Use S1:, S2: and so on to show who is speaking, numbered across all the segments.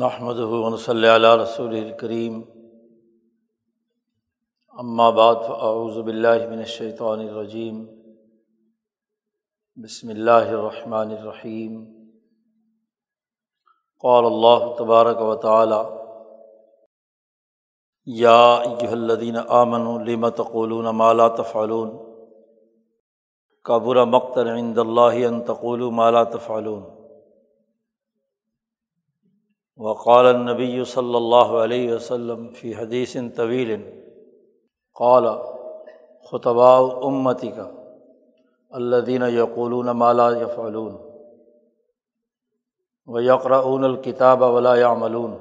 S1: نحمد صلی علیہ رسول الکریم بعد فاعوذ باللہ من الشیطان الرجیم بسم اللہ الرحمن الرحیم قال اللہ تبارک و تعالی یا ایہا الذین آمنوا، لم تقولون ما لا تفعلون؟ کبر مقتل عند اللہ ان تقولوا ما لا تفعلون. وقال النبی صلی اللہ علیہ وسلم فی حدیث طویل قال خطباء امتی کا الدین یقولون مالا یفعلون و یقرعون الکتاب ولا یعملون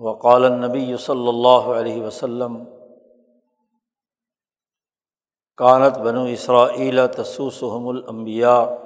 S1: وقال النبی صلی اللہ علیہ وسلم کانت بنو اسرائیل تسوسحم الانبیاء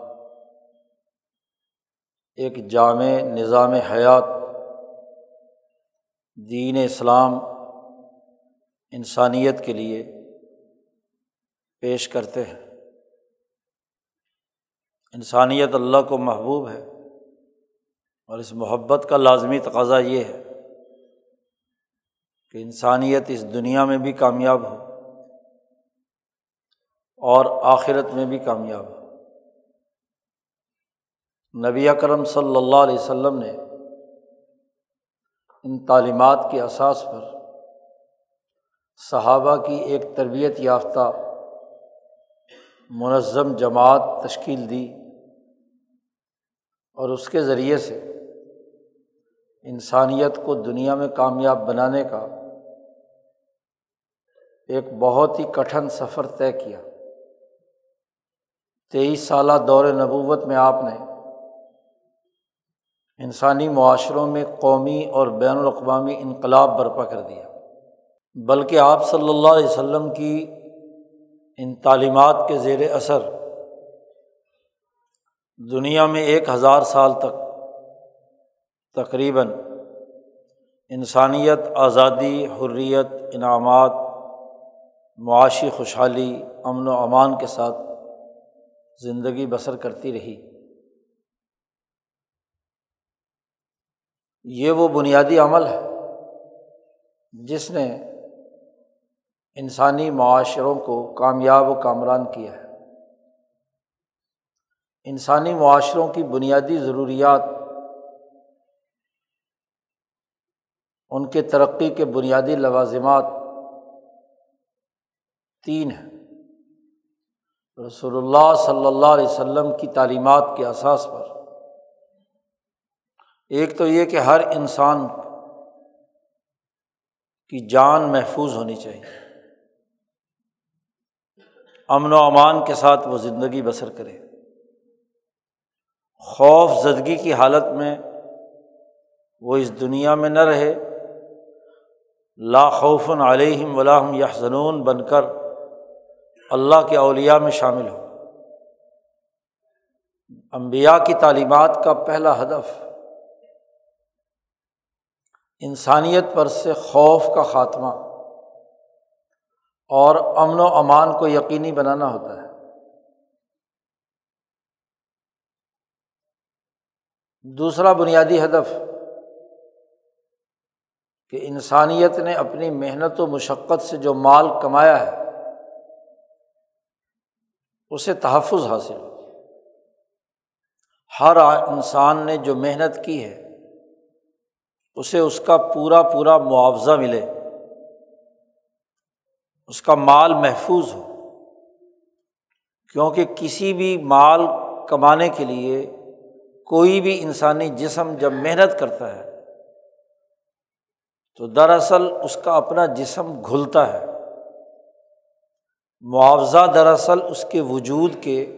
S1: ایک جامع نظام حیات، دین اسلام انسانیت کے لیے پیش کرتے ہیں۔ انسانیت اللہ کو محبوب ہے اور اس محبت کا لازمی تقاضا یہ ہے کہ انسانیت اس دنیا میں بھی کامیاب ہو اور آخرت میں بھی کامیاب ہو۔ نبی اکرم صلی اللہ علیہ وسلم نے ان تعلیمات کے اساس پر صحابہ کی ایک تربیت یافتہ منظم جماعت تشکیل دی اور اس کے ذریعے سے انسانیت کو دنیا میں کامیاب بنانے کا ایک بہت ہی کٹھن سفر طے کیا۔ تیئیس سالہ دور نبوت میں آپ نے انسانی معاشروں میں قومی اور بین الاقوامی انقلاب برپا کر دیا۔ بلکہ آپ صلی اللہ علیہ وسلم کی ان تعلیمات کے زیر اثر دنیا میں ایک ہزار سال تک تقریباً انسانیت، آزادی، حریت، انعامات، معاشی خوشحالی، امن و امان کے ساتھ زندگی بسر کرتی رہی۔ یہ وہ بنیادی عمل ہے جس نے انسانی معاشروں کو کامیاب و کامران کیا ہے۔ انسانی معاشروں کی بنیادی ضروریات، ان کے ترقی کے بنیادی لوازمات تین ہیں۔ رسول اللہ صلی اللہ علیہ وسلم کی تعلیمات کے اساس پر ایک تو یہ کہ ہر انسان کی جان محفوظ ہونی چاہیے۔ امن و امان کے ساتھ وہ زندگی بسر کرے۔ خوف زدگی کی حالت میں وہ اس دنیا میں نہ رہے۔ لا خوف علیہم ولاحم یا بن کر اللہ کے اولیا میں شامل ہو۔ امبیا کی تعلیمات کا پہلا ہدف انسانیت پر سے خوف کا خاتمہ اور امن و امان کو یقینی بنانا ہوتا ہے۔ دوسرا بنیادی ہدف کہ انسانیت نے اپنی محنت و مشقت سے جو مال کمایا ہے، اسے تحفظ حاصل۔ ہو ہر انسان نے جو محنت کی ہے اسے اس کا پورا پورا معاوضہ ملے۔ اس کا مال محفوظ ہو۔ کیونکہ کسی بھی مال کمانے کے لیے کوئی بھی انسانی جسم جب محنت کرتا ہے، تو دراصل اس کا اپنا جسم گھلتا ہے۔ معاوضہ دراصل اس کے وجود کے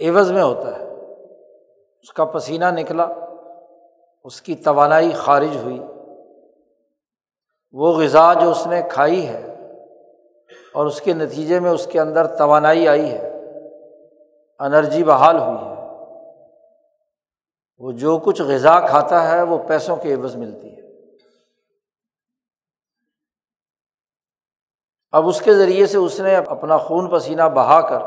S1: عوض میں ہوتا ہے۔ اس کا پسینہ نکلا۔ اس کی توانائی خارج ہوئی۔ وہ غذا جو اس نے کھائی ہے اور اس کے نتیجے میں اس کے اندر توانائی آئی ہے، انرجی بحال ہوئی ہے۔ وہ جو کچھ غذا کھاتا ہے، وہ پیسوں کے عوض ملتی ہے۔ اب اس کے ذریعے سے اس نے اپنا خون پسینہ بہا کر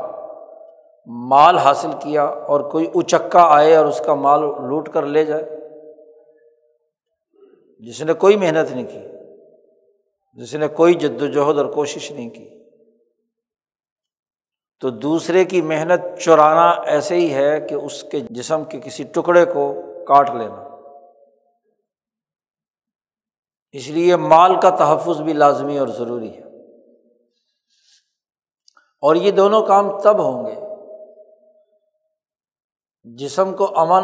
S1: مال حاصل کیا اور کوئی اچکا آئے اور اس کا مال لوٹ کر لے جائے۔ جس نے کوئی محنت نہیں کی، جس نے کوئی جد وجہد اور کوشش نہیں کی۔ تو دوسرے کی محنت چرانا ایسے ہی ہے کہ اس کے جسم کے کسی ٹکڑے کو کاٹ لینا۔ اس لیے مال کا تحفظ بھی لازمی اور ضروری ہے۔ اور یہ دونوں کام تب ہوں گے۔ جسم کو امن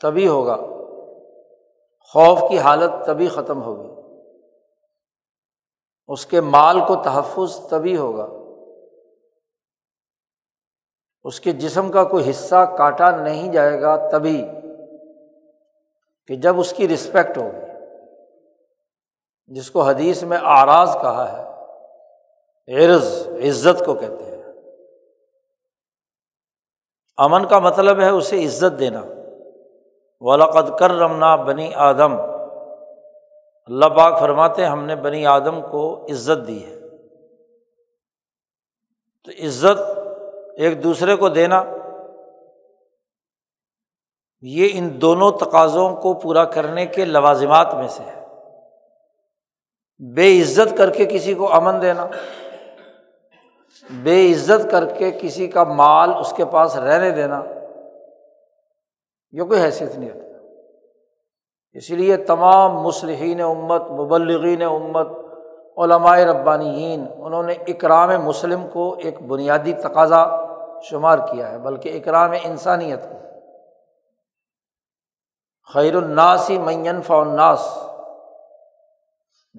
S1: تبھی ہوگا۔ خوف کی حالت تبھی ختم ہوگی۔ اس کے مال کو تحفظ تبھی ہوگا۔ اس کے جسم کا کوئی حصہ کاٹا نہیں جائے گا تبھی کہ جب اس کی رسپیکٹ ہوگی۔ جس کو حدیث میں آراز کہا ہے، عرض، عزت کو کہتے ہیں۔ امن کا مطلب ہے اسے عزت دینا۔ ولاقد کر رمنا بنی آدم۔ اللہ پاک فرماتے ہم نے بنی آدم کو عزت دی ہے۔ تو عزت ایک دوسرے کو دینا، یہ ان دونوں تقاضوں کو پورا کرنے کے لوازمات میں سے ہے۔ بے عزت کر کے کسی کو امن دینا، بے عزت کر کے کسی کا مال اس کے پاس رہنے دینا۔ یہ کوئی حیثیت نہیں رکھتا۔ اسی لیے تمام مسلحین امت، مبلغین امت علمائے ربانیین، انہوں نے اکرام مسلم کو ایک بنیادی تقاضا شمار کیا ہے، بلکہ اکرام انسانیت کو۔ خیر الناسی مینف الناس۔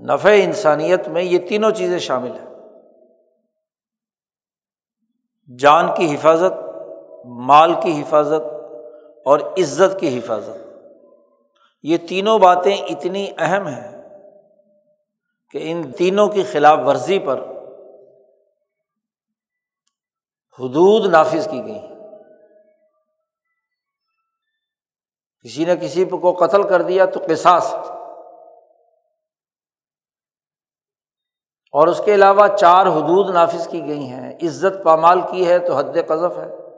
S1: نفع انسانیت میں یہ تینوں چیزیں شامل ہیں۔ جان کی حفاظت، مال کی حفاظت اور عزت کی حفاظت۔ یہ تینوں باتیں اتنی اہم ہیں کہ ان تینوں کی خلاف ورزی پر حدود نافذ کی گئی کسی نے کسی کو قتل کر دیا تو قصاص۔ اور اس کے علاوہ چار حدود نافذ کی گئی ہیں۔ عزت پامال کی ہے تو حد قذف ہے۔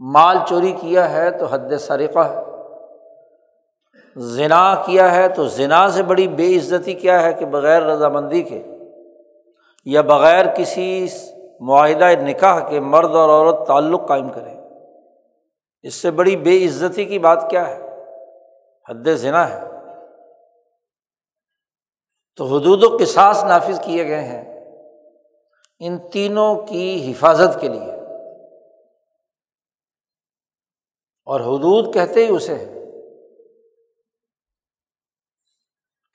S1: مال چوری کیا ہے تو حد سرقہ ہے۔ ذنا کیا ہے تو ذنا سے بڑی بے عزتی کیا ہے کہ بغیر رضامندی کے یا بغیر کسی معاہدہ نکاح کے مرد اور عورت تعلق قائم کرے۔ اس سے بڑی بے عزتی کی بات کیا ہے؟ حد ذنا ہے۔ تو حدود و قصاص نافذ کیے گئے ہیں۔ ان تینوں کی حفاظت کے لیے۔ اور حدود کہتے ہی اسے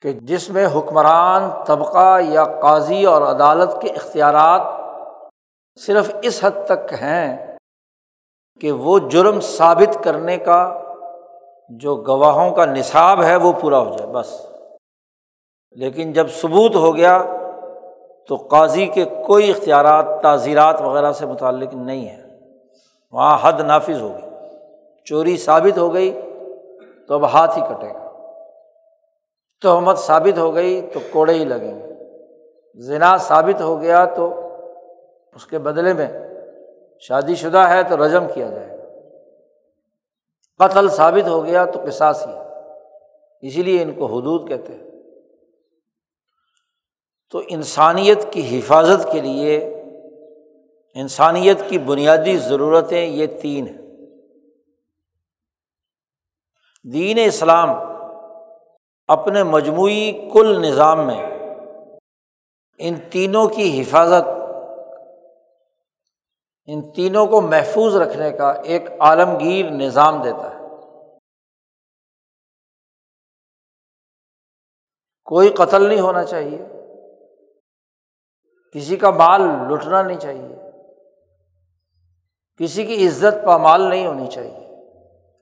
S1: کہ جس میں حکمران، طبقہ یا قاضی اور عدالت کے اختیارات صرف اس حد تک ہیں کہ وہ جرم ثابت کرنے کا، جو گواہوں کا نصاب ہے، وہ پورا ہو جائے، بس۔ لیکن جب ثبوت ہو گیا تو قاضی کے کوئی اختیارات، تعزیرات وغیرہ سے متعلق نہیں ہے وہاں حد نافذ ہوگی۔ چوری ثابت ہو گئی تو اب ہاتھ ہی کٹے گا۔ تہمت ثابت ہو گئی تو کوڑے ہی لگیں گے۔ زنا ثابت ہو گیا تو اس کے بدلے میں شادی شدہ ہے تو رجم کیا جائے۔ گا قتل ثابت ہو گیا تو قصاص ہی اسی لیے ان کو حدود کہتے ہیں۔ تو انسانیت کی حفاظت کے لیے انسانیت کی بنیادی ضرورتیں یہ تین ہیں۔ دین اسلام اپنے مجموعی کل نظام میں ان تینوں کی حفاظت، ان تینوں کو محفوظ رکھنے کا ایک عالمگیر نظام دیتا ہے۔ کوئی قتل نہیں ہونا چاہیے۔ کسی کا مال لٹنا نہیں چاہیے۔ کسی کی عزت پامال نہیں ہونی چاہیے۔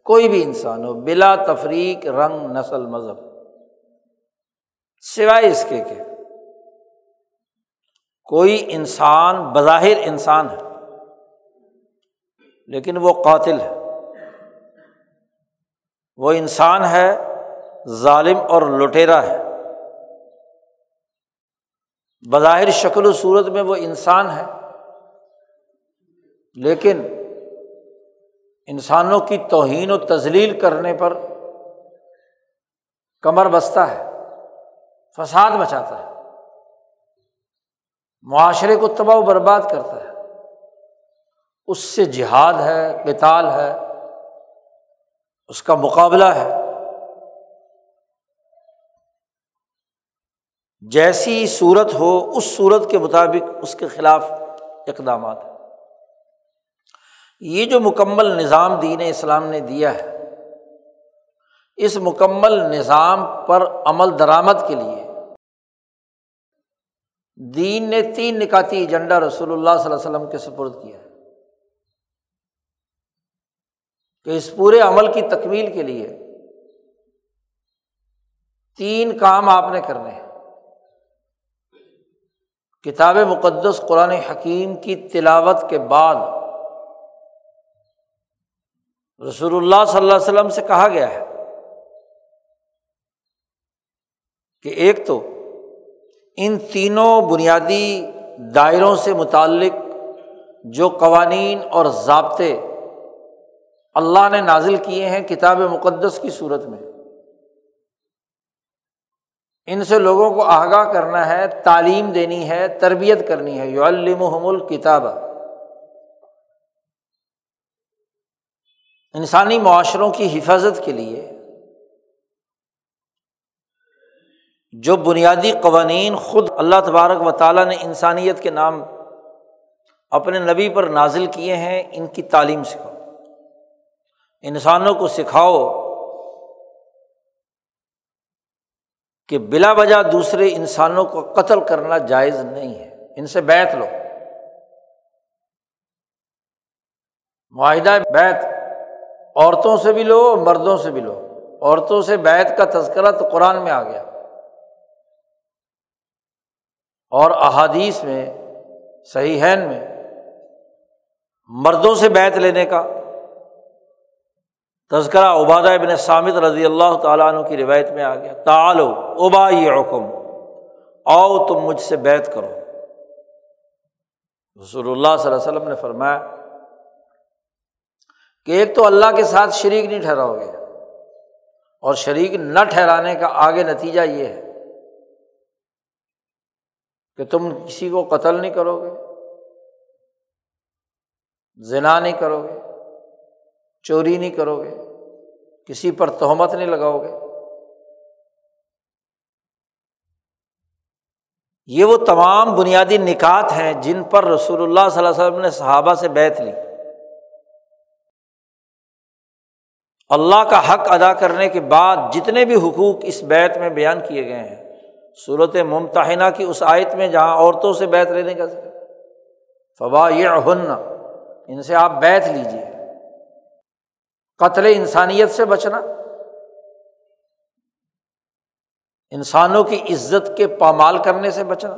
S1: کوئی بھی انسان ہو، بلا تفریق رنگ، نسل، مذہب، سوائے اس کے کہ کوئی انسان بظاہر انسان ہے، لیکن وہ قاتل ہے۔ وہ انسان ہے، ظالم اور لٹیرا ہے۔ بظاہر شکل و صورت میں وہ انسان ہے، لیکن انسانوں کی توہین و تزلیل کرنے پر کمر بستہ ہے، فساد مچاتا ہے، معاشرے کو تباہ و برباد کرتا ہے۔ اس سے جہاد ہے کتال ہے، اس کا مقابلہ ہے۔ جیسی صورت ہو، اس صورت کے مطابق اس کے خلاف اقدامات یہ جو مکمل نظام دین اسلام نے دیا ہے، اس مکمل نظام پر عمل درآمد کے لیے دین نے تین نکاتی ایجنڈا رسول اللہ صلی اللہ علیہ وسلم کے سپرد کیا ہے۔ کہ اس پورے عمل کی تکمیل کے لیے تین کام آپ نے کرنے ہیں۔ کتاب مقدس قرآن حکیم کی تلاوت کے بعد رسول اللہ صلی اللہ علیہ وسلم سے کہا گیا ہے کہ ایک تو ان تینوں بنیادی دائروں سے متعلق جو قوانین اور ضابطے اللہ نے نازل کیے ہیں کتاب مقدس کی صورت میں، ان سے لوگوں کو آگاہ کرنا ہے، تعلیم دینی ہے، تربیت کرنی ہے۔ یو المحم الکتاب انسانی معاشروں کی حفاظت کے لیے جو بنیادی قوانین خود اللہ تبارک و تعالیٰ نے انسانیت کے نام اپنے نبی پر نازل کیے ہیں، ان کی تعلیم سکھاؤ۔ انسانوں کو سکھاؤ کہ بلا وجہ دوسرے انسانوں کو قتل کرنا جائز نہیں ہے۔ ان سے بیت لو۔ معاہدہ بیت عورتوں سے بھی لو، مردوں سے بھی لو۔ عورتوں سے بیت کا تذکرہ تو قرآن میں آ گیا۔ اور احادیث میں صحیح میں، مردوں سے بیت لینے کا تذکرہ عبادہ ابن سامد رضی اللہ تعالیٰ عنہ کی روایت میں آ گیا۔ تالو ابا یہ حکم آؤ تم مجھ سے بیت کرو۔ رسول اللہ صلی اللہ علیہ وسلم نے فرمایا کہ ایک تو اللہ کے ساتھ شریک نہیں ٹھہراؤ گے اور شریک نہ ٹھہرانے کا آگے نتیجہ یہ ہے کہ تم کسی کو قتل نہیں کرو گے، زنا نہیں کرو گے، چوری نہیں کرو گے، کسی پر تہمت نہیں لگاؤ گے۔ یہ وہ تمام بنیادی نکات ہیں جن پر رسول اللہ صلی اللہ علیہ وسلم نے صحابہ سے بیت لی۔ اللہ کا حق ادا کرنے کے بعد جتنے بھی حقوق اس بیت میں بیان کیے گئے ہیں صورت ممتحنہ کی اس آیت میں جہاں عورتوں سے بیت لینے کا ذکر۔ فوا یہ ان سے آپ بیت لیجیے قتل انسانیت سے بچنا۔ انسانوں کی عزت کے پامال کرنے سے بچنا۔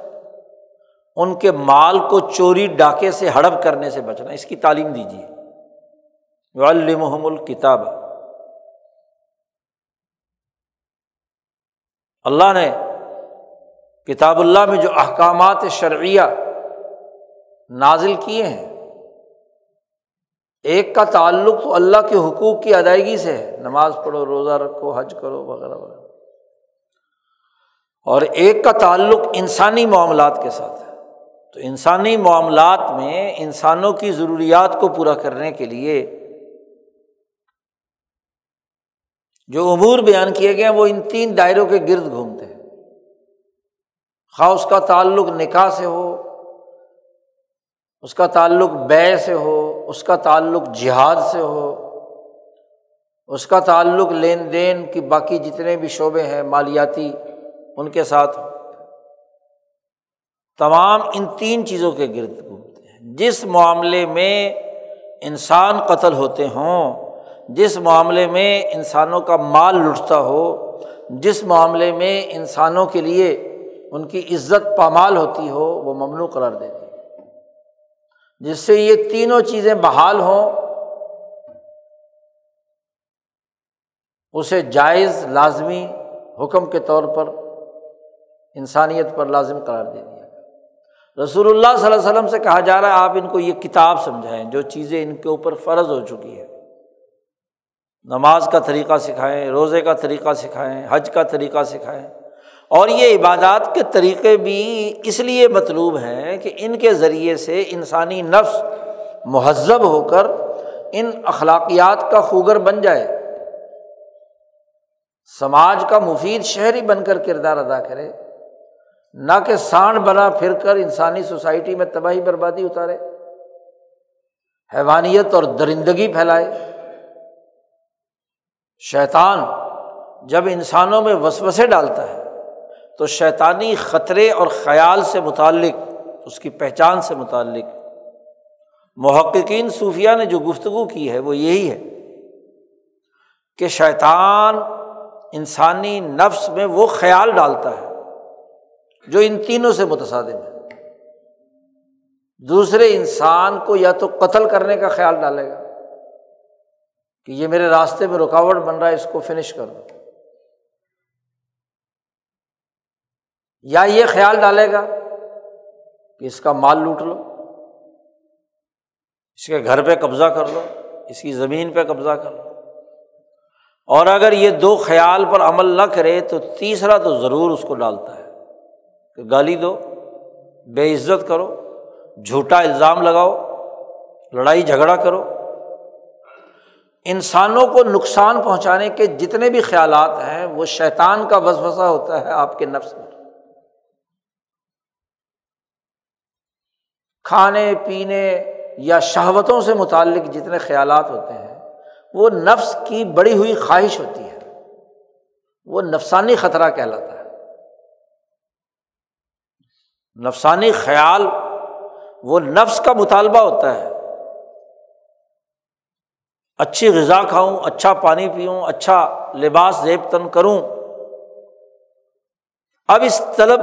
S1: ان کے مال کو چوری ڈاکے سے ہڑپ کرنے سے بچنا۔ اس کی تعلیم دیجیے الکتاب۔ اللہ نے کتاب اللہ میں جو احکامات شرعیہ نازل کیے ہیں، ایک کا تعلق تو اللہ کے حقوق کی ادائیگی سے ہے، نماز پڑھو، روزہ رکھو، حج کرو، وغیرہ وغیرہ۔ اور ایک کا تعلق انسانی معاملات کے ساتھ ہے۔ تو انسانی معاملات میں انسانوں کی ضروریات کو پورا کرنے کے لیے جو امور بیان کیے گئے ہیں، وہ ان تین دائروں کے گرد گھومتے ہیں۔ خواہ اس کا تعلق نکاح سے ہو، اس کا تعلق بے سے ہو، اس کا تعلق جہاد سے ہو، اس کا تعلق لین دین کی باقی جتنے بھی شعبے ہیں، مالیاتی، ان کے ساتھ تمام ان تین چیزوں کے گرد گھومتے ہیں۔ جس معاملے میں انسان قتل ہوتے ہوں جس معاملے میں انسانوں کا مال لٹتا ہو، جس معاملے میں انسانوں کے لیے ان کی عزت پامال ہوتی ہو، وہ ممنوع قرار دیتی جس سے یہ تینوں چیزیں بحال ہوں، اسے جائز، لازمی حکم کے طور پر انسانیت پر لازم قرار دے دیا۔ رسول اللہ صلی اللہ علیہ وسلم سے کہا جا رہا ہے، آپ ان کو یہ کتاب سمجھائیں، جو چیزیں ان کے اوپر فرض ہو چکی ہے نماز کا طریقہ سکھائیں، روزے کا طریقہ سکھائیں، حج کا طریقہ سکھائیں۔ اور یہ عبادات کے طریقے بھی اس لیے مطلوب ہیں کہ ان کے ذریعے سے انسانی نفس مہذب ہو کر ان اخلاقیات کا خوگر بن جائے۔ سماج کا مفید شہری بن کر کردار ادا کرے۔ نہ کہ سانڈ بنا پھر کر انسانی سوسائٹی میں تباہی بربادی اتارے۔ حیوانیت اور درندگی پھیلائے۔ شیطان جب انسانوں میں وسوسے ڈالتا ہے، تو شیطانی خطرے اور خیال سے متعلق، اس کی پہچان سے متعلق۔ محققین صوفیہ نے جو گفتگو کی ہے، وہ یہی ہے کہ شیطان انسانی نفس میں وہ خیال ڈالتا ہے جو ان تینوں سے متصادم ہے۔ دوسرے انسان کو یا تو قتل کرنے کا خیال ڈالے گا کہ یہ میرے راستے میں رکاوٹ بن رہا ہے، اس کو فنش کر دو۔ یا یہ خیال ڈالے گا کہ اس کا مال لوٹ لو، اس کے گھر پہ قبضہ کر لو، اس کی زمین پہ قبضہ کر لو۔ اور اگر یہ دو خیال پر عمل نہ کرے تو تیسرا تو ضرور اس کو ڈالتا ہے کہ گالی دو، بے عزت کرو، جھوٹا الزام لگاؤ، لڑائی جھگڑا کرو۔ انسانوں کو نقصان پہنچانے کے جتنے بھی خیالات ہیں، وہ شیطان کا وسوسہ ہوتا ہے آپ کے نفس میں۔ کھانے، پینے یا شہوتوں سے متعلق جتنے خیالات ہوتے ہیں، وہ نفس کی بڑی ہوئی خواہش ہوتی ہے۔ وہ نفسانی خطرہ کہلاتا ہے۔ نفسانی خیال، وہ نفس کا مطالبہ ہوتا ہے۔ اچھی غذا کھاؤں اچھا پانی پیوں اچھا لباس زیب تن کروں۔ اب اس طلب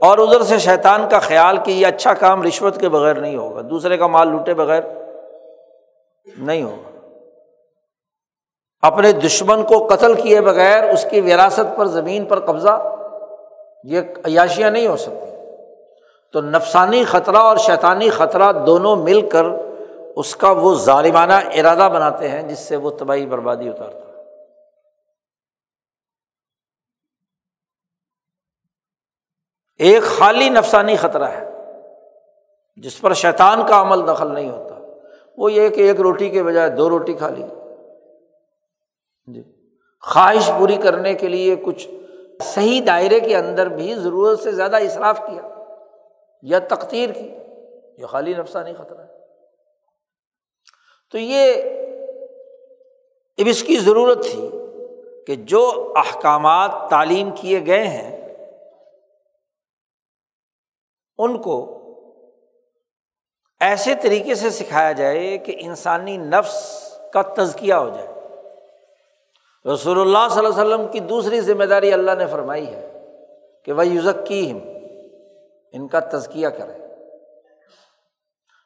S1: اور ادھر سے شیطان کا خیال کہ یہ اچھا کام رشوت کے بغیر نہیں ہوگا، دوسرے کا مال لوٹے بغیر نہیں ہوگا۔ اپنے دشمن کو قتل کیے بغیر اس کی وراثت پر زمین پر قبضہ، یہ عیاشیاں نہیں ہو سکتی۔ تو نفسانی خطرہ اور شیطانی خطرہ دونوں مل کر اس کا وہ ظالمانہ ارادہ بناتے ہیں جس سے وہ تباہی بربادی اتارتا ہے۔ ایک خالی نفسانی خطرہ ہے جس پر شیطان کا عمل دخل نہیں ہوتا۔ وہ یہ کہ ایک روٹی کے بجائے دو روٹی کھا لی۔ جی۔ خواہش پوری کرنے کے لیے کچھ صحیح دائرے کے اندر بھی ضرورت سے زیادہ اصراف کیا یا تقتیر کی۔ یہ خالی نفسانی خطرہ ہے۔ تو یہ اب اس کی ضرورت تھی کہ جو احکامات تعلیم کیے گئے ہیں، ان کو ایسے طریقے سے سکھایا جائے کہ انسانی نفس کا تزکیہ ہو جائے۔ رسول اللہ صلی اللہ علیہ وسلم کی دوسری ذمہ داری اللہ نے فرمائی ہے کہ وہ یوزک کی ہم ان کا تزکیہ کرے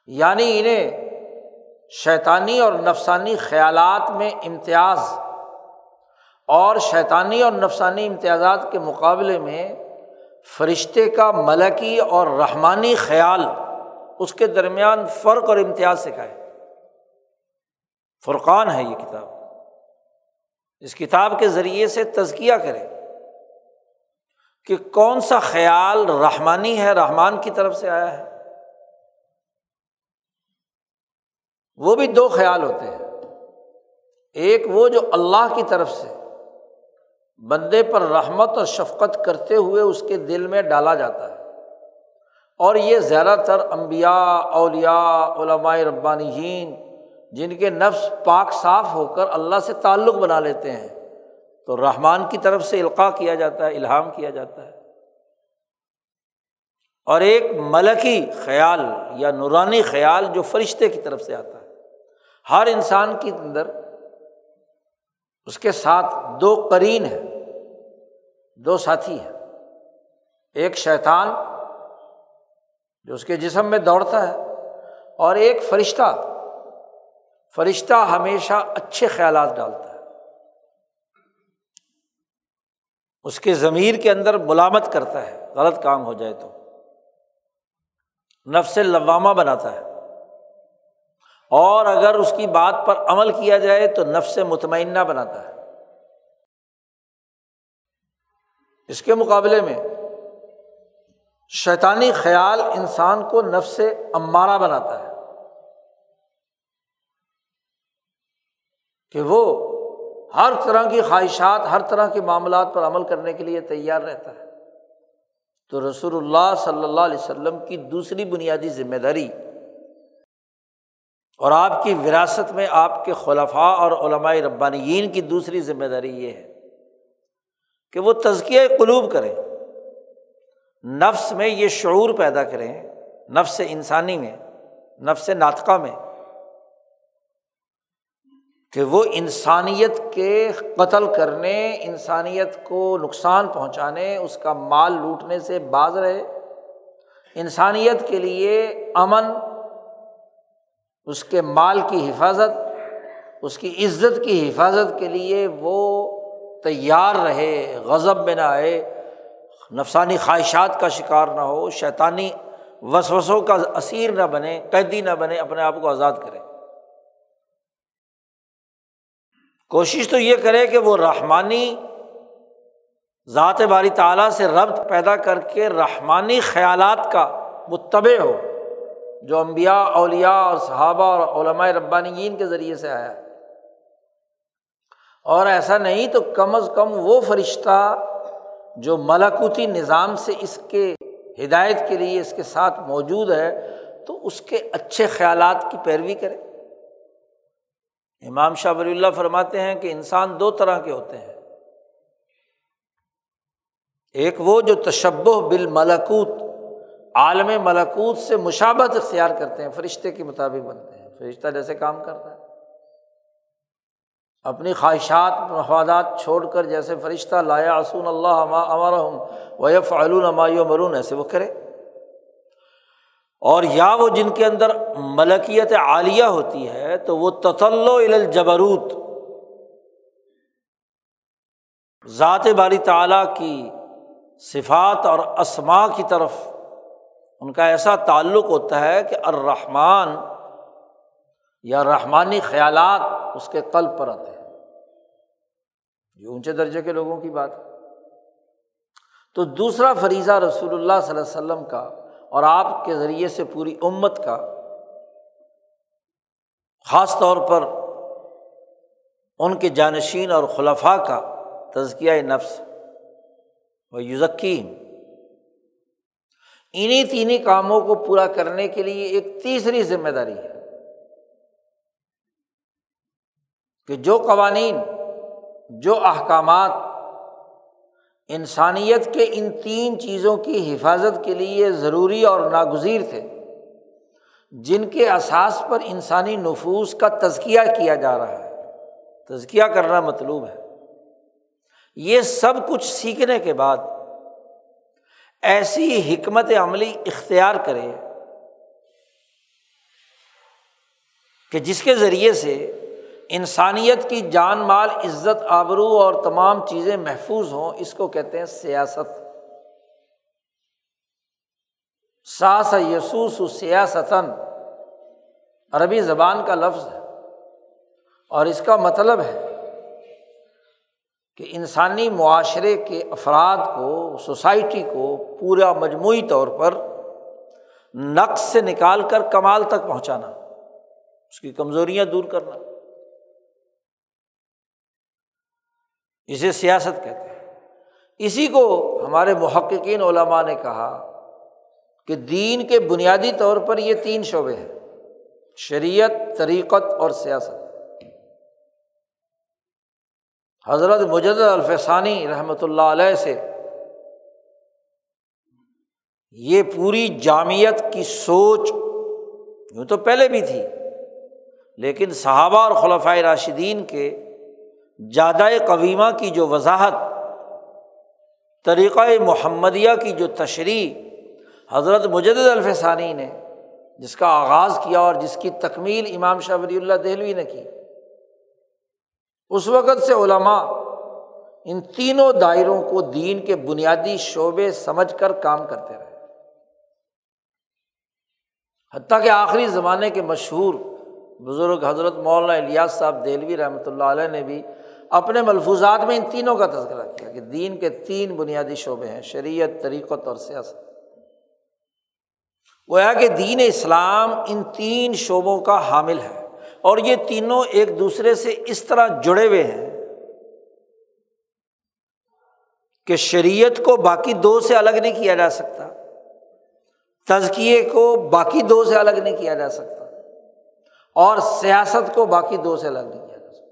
S1: یعنی انہیں شیطانی اور نفسانی خیالات میں امتیاز اور شیطانی اور نفسانی امتیازات کے مقابلے میں فرشتے کا ملکی اور رحمانی خیال اس کے درمیان فرق اور امتیاز سکھائے فرقان ہے یہ کتاب۔ اس کتاب کے ذریعے سے تزکیہ کرے کہ کون سا خیال رحمانی ہے، رحمان کی طرف سے آیا ہے۔ وہ بھی دو خیال ہوتے ہیں۔ ایک وہ جو اللہ کی طرف سے بندے پر رحمت اور شفقت کرتے ہوئے اس کے دل میں ڈالا جاتا ہے۔ اور یہ زیادہ تر امبیا اولیا علماء ربانی جین جن کے نفس پاک صاف ہو کر اللہ سے تعلق بنا لیتے ہیں، تو رحمان کی طرف سے القاع کیا جاتا ہے، الہام کیا جاتا ہے۔ اور ایک ملکی خیال یا نورانی خیال جو فرشتے کی طرف سے آتا ہے۔ ہر انسان کے اندر اس کے ساتھ دو قرین ہے دو ساتھی ہیں۔ ایک شیطان جو اس کے جسم میں دوڑتا ہے اور ایک فرشتہ فرشتہ ہمیشہ اچھے خیالات ڈالتا ہے۔ اس کے ضمیر کے اندر ملامت کرتا ہے، غلط کام ہو جائے تو۔ نفس لوامہ بناتا ہے۔ اور اگر اس کی بات پر عمل کیا جائے تو نفس مطمئنہ بناتا ہے۔ اس کے مقابلے میں شیطانی خیال انسان کو نفس امارہ بناتا ہے کہ وہ ہر طرح کی خواہشات، ہر طرح کے معاملات پر عمل کرنے کے لیے تیار رہتا ہے۔ تو رسول اللہ صلی اللہ علیہ وسلم کی دوسری بنیادی ذمہ داری اور آپ کی وراثت میں آپ کے خلفاء اور علماء ربانیین کی دوسری ذمہ داری یہ ہے کہ وہ تزکیہ قلوب کریں، نفس میں یہ شعور پیدا کریں، نفس انسانی میں، نفس ناطقہ میں کہ وہ انسانیت کے قتل کرنے، انسانیت کو نقصان پہنچانے، اس کا مال لوٹنے سے باز رہے۔ انسانیت کے لیے امن اس کے مال کی حفاظت، اس کی عزت کی حفاظت کے لیے وہ تیار رہے، غضب میں نہ آئے، نفسانی خواہشات کا شکار نہ ہو، شیطانی وسوسوں کا اسیر نہ بنے، قیدی نہ بنے، اپنے آپ کو آزاد کرے۔ کوشش تو یہ کرے کہ وہ رحمانی ذات باری تعالیٰ سے ربط پیدا کر کے رحمانی خیالات کا متبع ہو۔ جو امبیا اولیا اور صحابہ اور علماء ربانیین کے ذریعے سے آیا۔ ہے اور ایسا نہیں تو کم از کم وہ فرشتہ جو ملاکوتی نظام سے اس کے ہدایت کے لیے اس کے ساتھ موجود ہے، تو اس کے اچھے خیالات کی پیروی کرے۔ امام شاہ ولی اللہ فرماتے ہیں کہ انسان دو طرح کے ہوتے ہیں۔ ایک وہ جو تشبہ بالملکوت عالم ملکوت سے مشابت اختیار کرتے ہیں، فرشتے کے مطابق بنتے ہیں۔ فرشتہ جیسے کام کرتا ہے۔ اپنی خواہشات، مفادات چھوڑ کر جیسے فرشتہ لایا آسون اللہ امر ویف علون مرون ایسے وہ کرے۔ اور یا وہ جن کے اندر ملکیت عالیہ ہوتی ہے، تو وہ تطل الجبروت، ذات باری تعالیٰ کی صفات اور اسما کی طرف ان کا ایسا تعلق ہوتا ہے کہ الرحمٰن یا رحمانی خیالات اس کے قلب پر آتے ہیں۔ یہ اونچے درجے کے لوگوں کی بات ہے۔ تو دوسرا فریضہ رسول اللہ صلی اللہ علیہ وسلم کا اور آپ کے ذریعے سے پوری امت کا، خاص طور پر ان کے جانشین اور خلفاء کا تزکیہ نفس و یوزکیم انہیں تینوں کاموں کو پورا کرنے کے لیے ایک تیسری ذمہ داری ہے کہ جو قوانین، جو احکامات انسانیت کے ان تین چیزوں کی حفاظت کے لیے ضروری اور ناگزیر تھے، جن کے اساس پر انسانی نفوس کا تزکیہ کیا جا رہا ہے۔ تزکیہ کرنا مطلوب ہے۔ یہ سب کچھ سیکھنے کے بعد ایسی حکمت عملی اختیار کرے کہ جس کے ذریعے سے انسانیت کی جان مال عزت آبرو اور تمام چیزیں محفوظ ہوں، اس کو کہتے ہیں سیاست۔ ساس یسوس سیاستن عربی زبان کا لفظ ہے اور اس کا مطلب ہے کہ انسانی معاشرے کے افراد کو، سوسائٹی کو پورا مجموعی طور پر نقص سے نکال کر کمال تک پہنچانا، اس کی کمزوریاں دور کرنا۔ اسے سیاست کہتے ہیں۔ اسی کو ہمارے محققین علماء نے کہا کہ دین کے بنیادی طور پر یہ تین شعبے ہیں، شریعت، طریقت اور سیاست۔ حضرت مجد الفسانی رحمۃ اللہ علیہ سے یہ پوری جامعت کی سوچ یوں تو پہلے بھی تھی، لیکن صحابہ اور خلفۂ راشدین کے جادہ قویمہ کی جو وضاحت طریقۂ محمدیہ کی جو تشریح حضرت مجد الفسانی نے، جس کا آغاز کیا اور جس کی تکمیل امام شاہ ولی اللہ دہلوی نے کی۔ اس وقت سے علماء ان تینوں دائروں کو دین کے بنیادی شعبے سمجھ کر کام کرتے رہے۔ حتیٰ کہ آخری زمانے کے مشہور بزرگ حضرت مولانا الیاس صاحب دہلوی رحمۃ اللہ علیہ نے بھی اپنے ملفوظات میں ان تینوں کا تذکرہ کیا کہ دین کے تین بنیادی شعبے ہیں، شریعت، طریقت اور سیاست۔ گویا کہ دین اسلام ان تین شعبوں کا حامل ہے۔ اور یہ تینوں ایک دوسرے سے اس طرح جڑے ہوئے ہیں کہ شریعت کو باقی دو سے الگ نہیں کیا جا سکتا، تزکیے کو باقی دو سے الگ نہیں کیا جا سکتا، اور سیاست کو باقی دو سے الگ نہیں کیا جا سکتا۔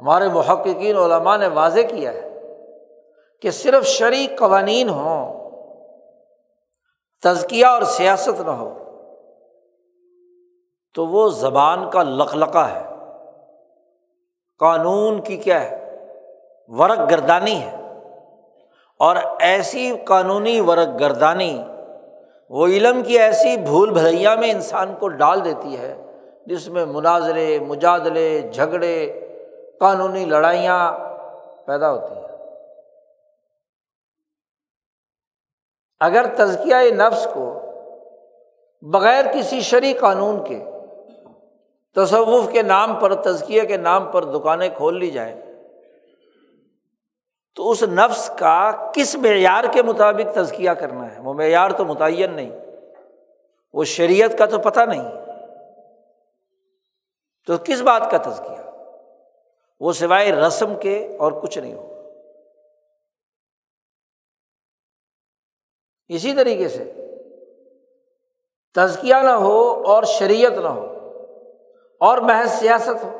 S1: ہمارے محققین، علماء نے واضح کیا ہے کہ صرف شرعی قوانین ہوں، تزکیہ اور سیاست نہ ہو۔ تو وہ زبان کا لقلقہ ہے۔ قانون کی کیا ہے؟ ورق گردانی ہے۔ اور ایسی قانونی ورق گردانی وہ علم کی ایسی بھول بھلیا میں انسان کو ڈال دیتی ہے جس میں مناظرے مجادلے، جھگڑے، قانونی لڑائیاں پیدا ہوتی ہیں۔ اگر تزکیہ نفس کو بغیر کسی شرعی قانون کے تصوف کے نام پر تزکیے کے نام پر دکانیں کھول لی جائیں۔ تو اس نفس کا کس معیار کے مطابق تزکیہ کرنا ہے؟ وہ معیار تو متعین نہیں، وہ شریعت کا تو پتہ نہیں۔ تو کس بات کا تزکیہ؟ وہ سوائے رسم کے اور کچھ نہیں ہو۔ اسی طریقے سے تزکیہ نہ ہو اور شریعت نہ ہو۔ اور محض سیاست ہو،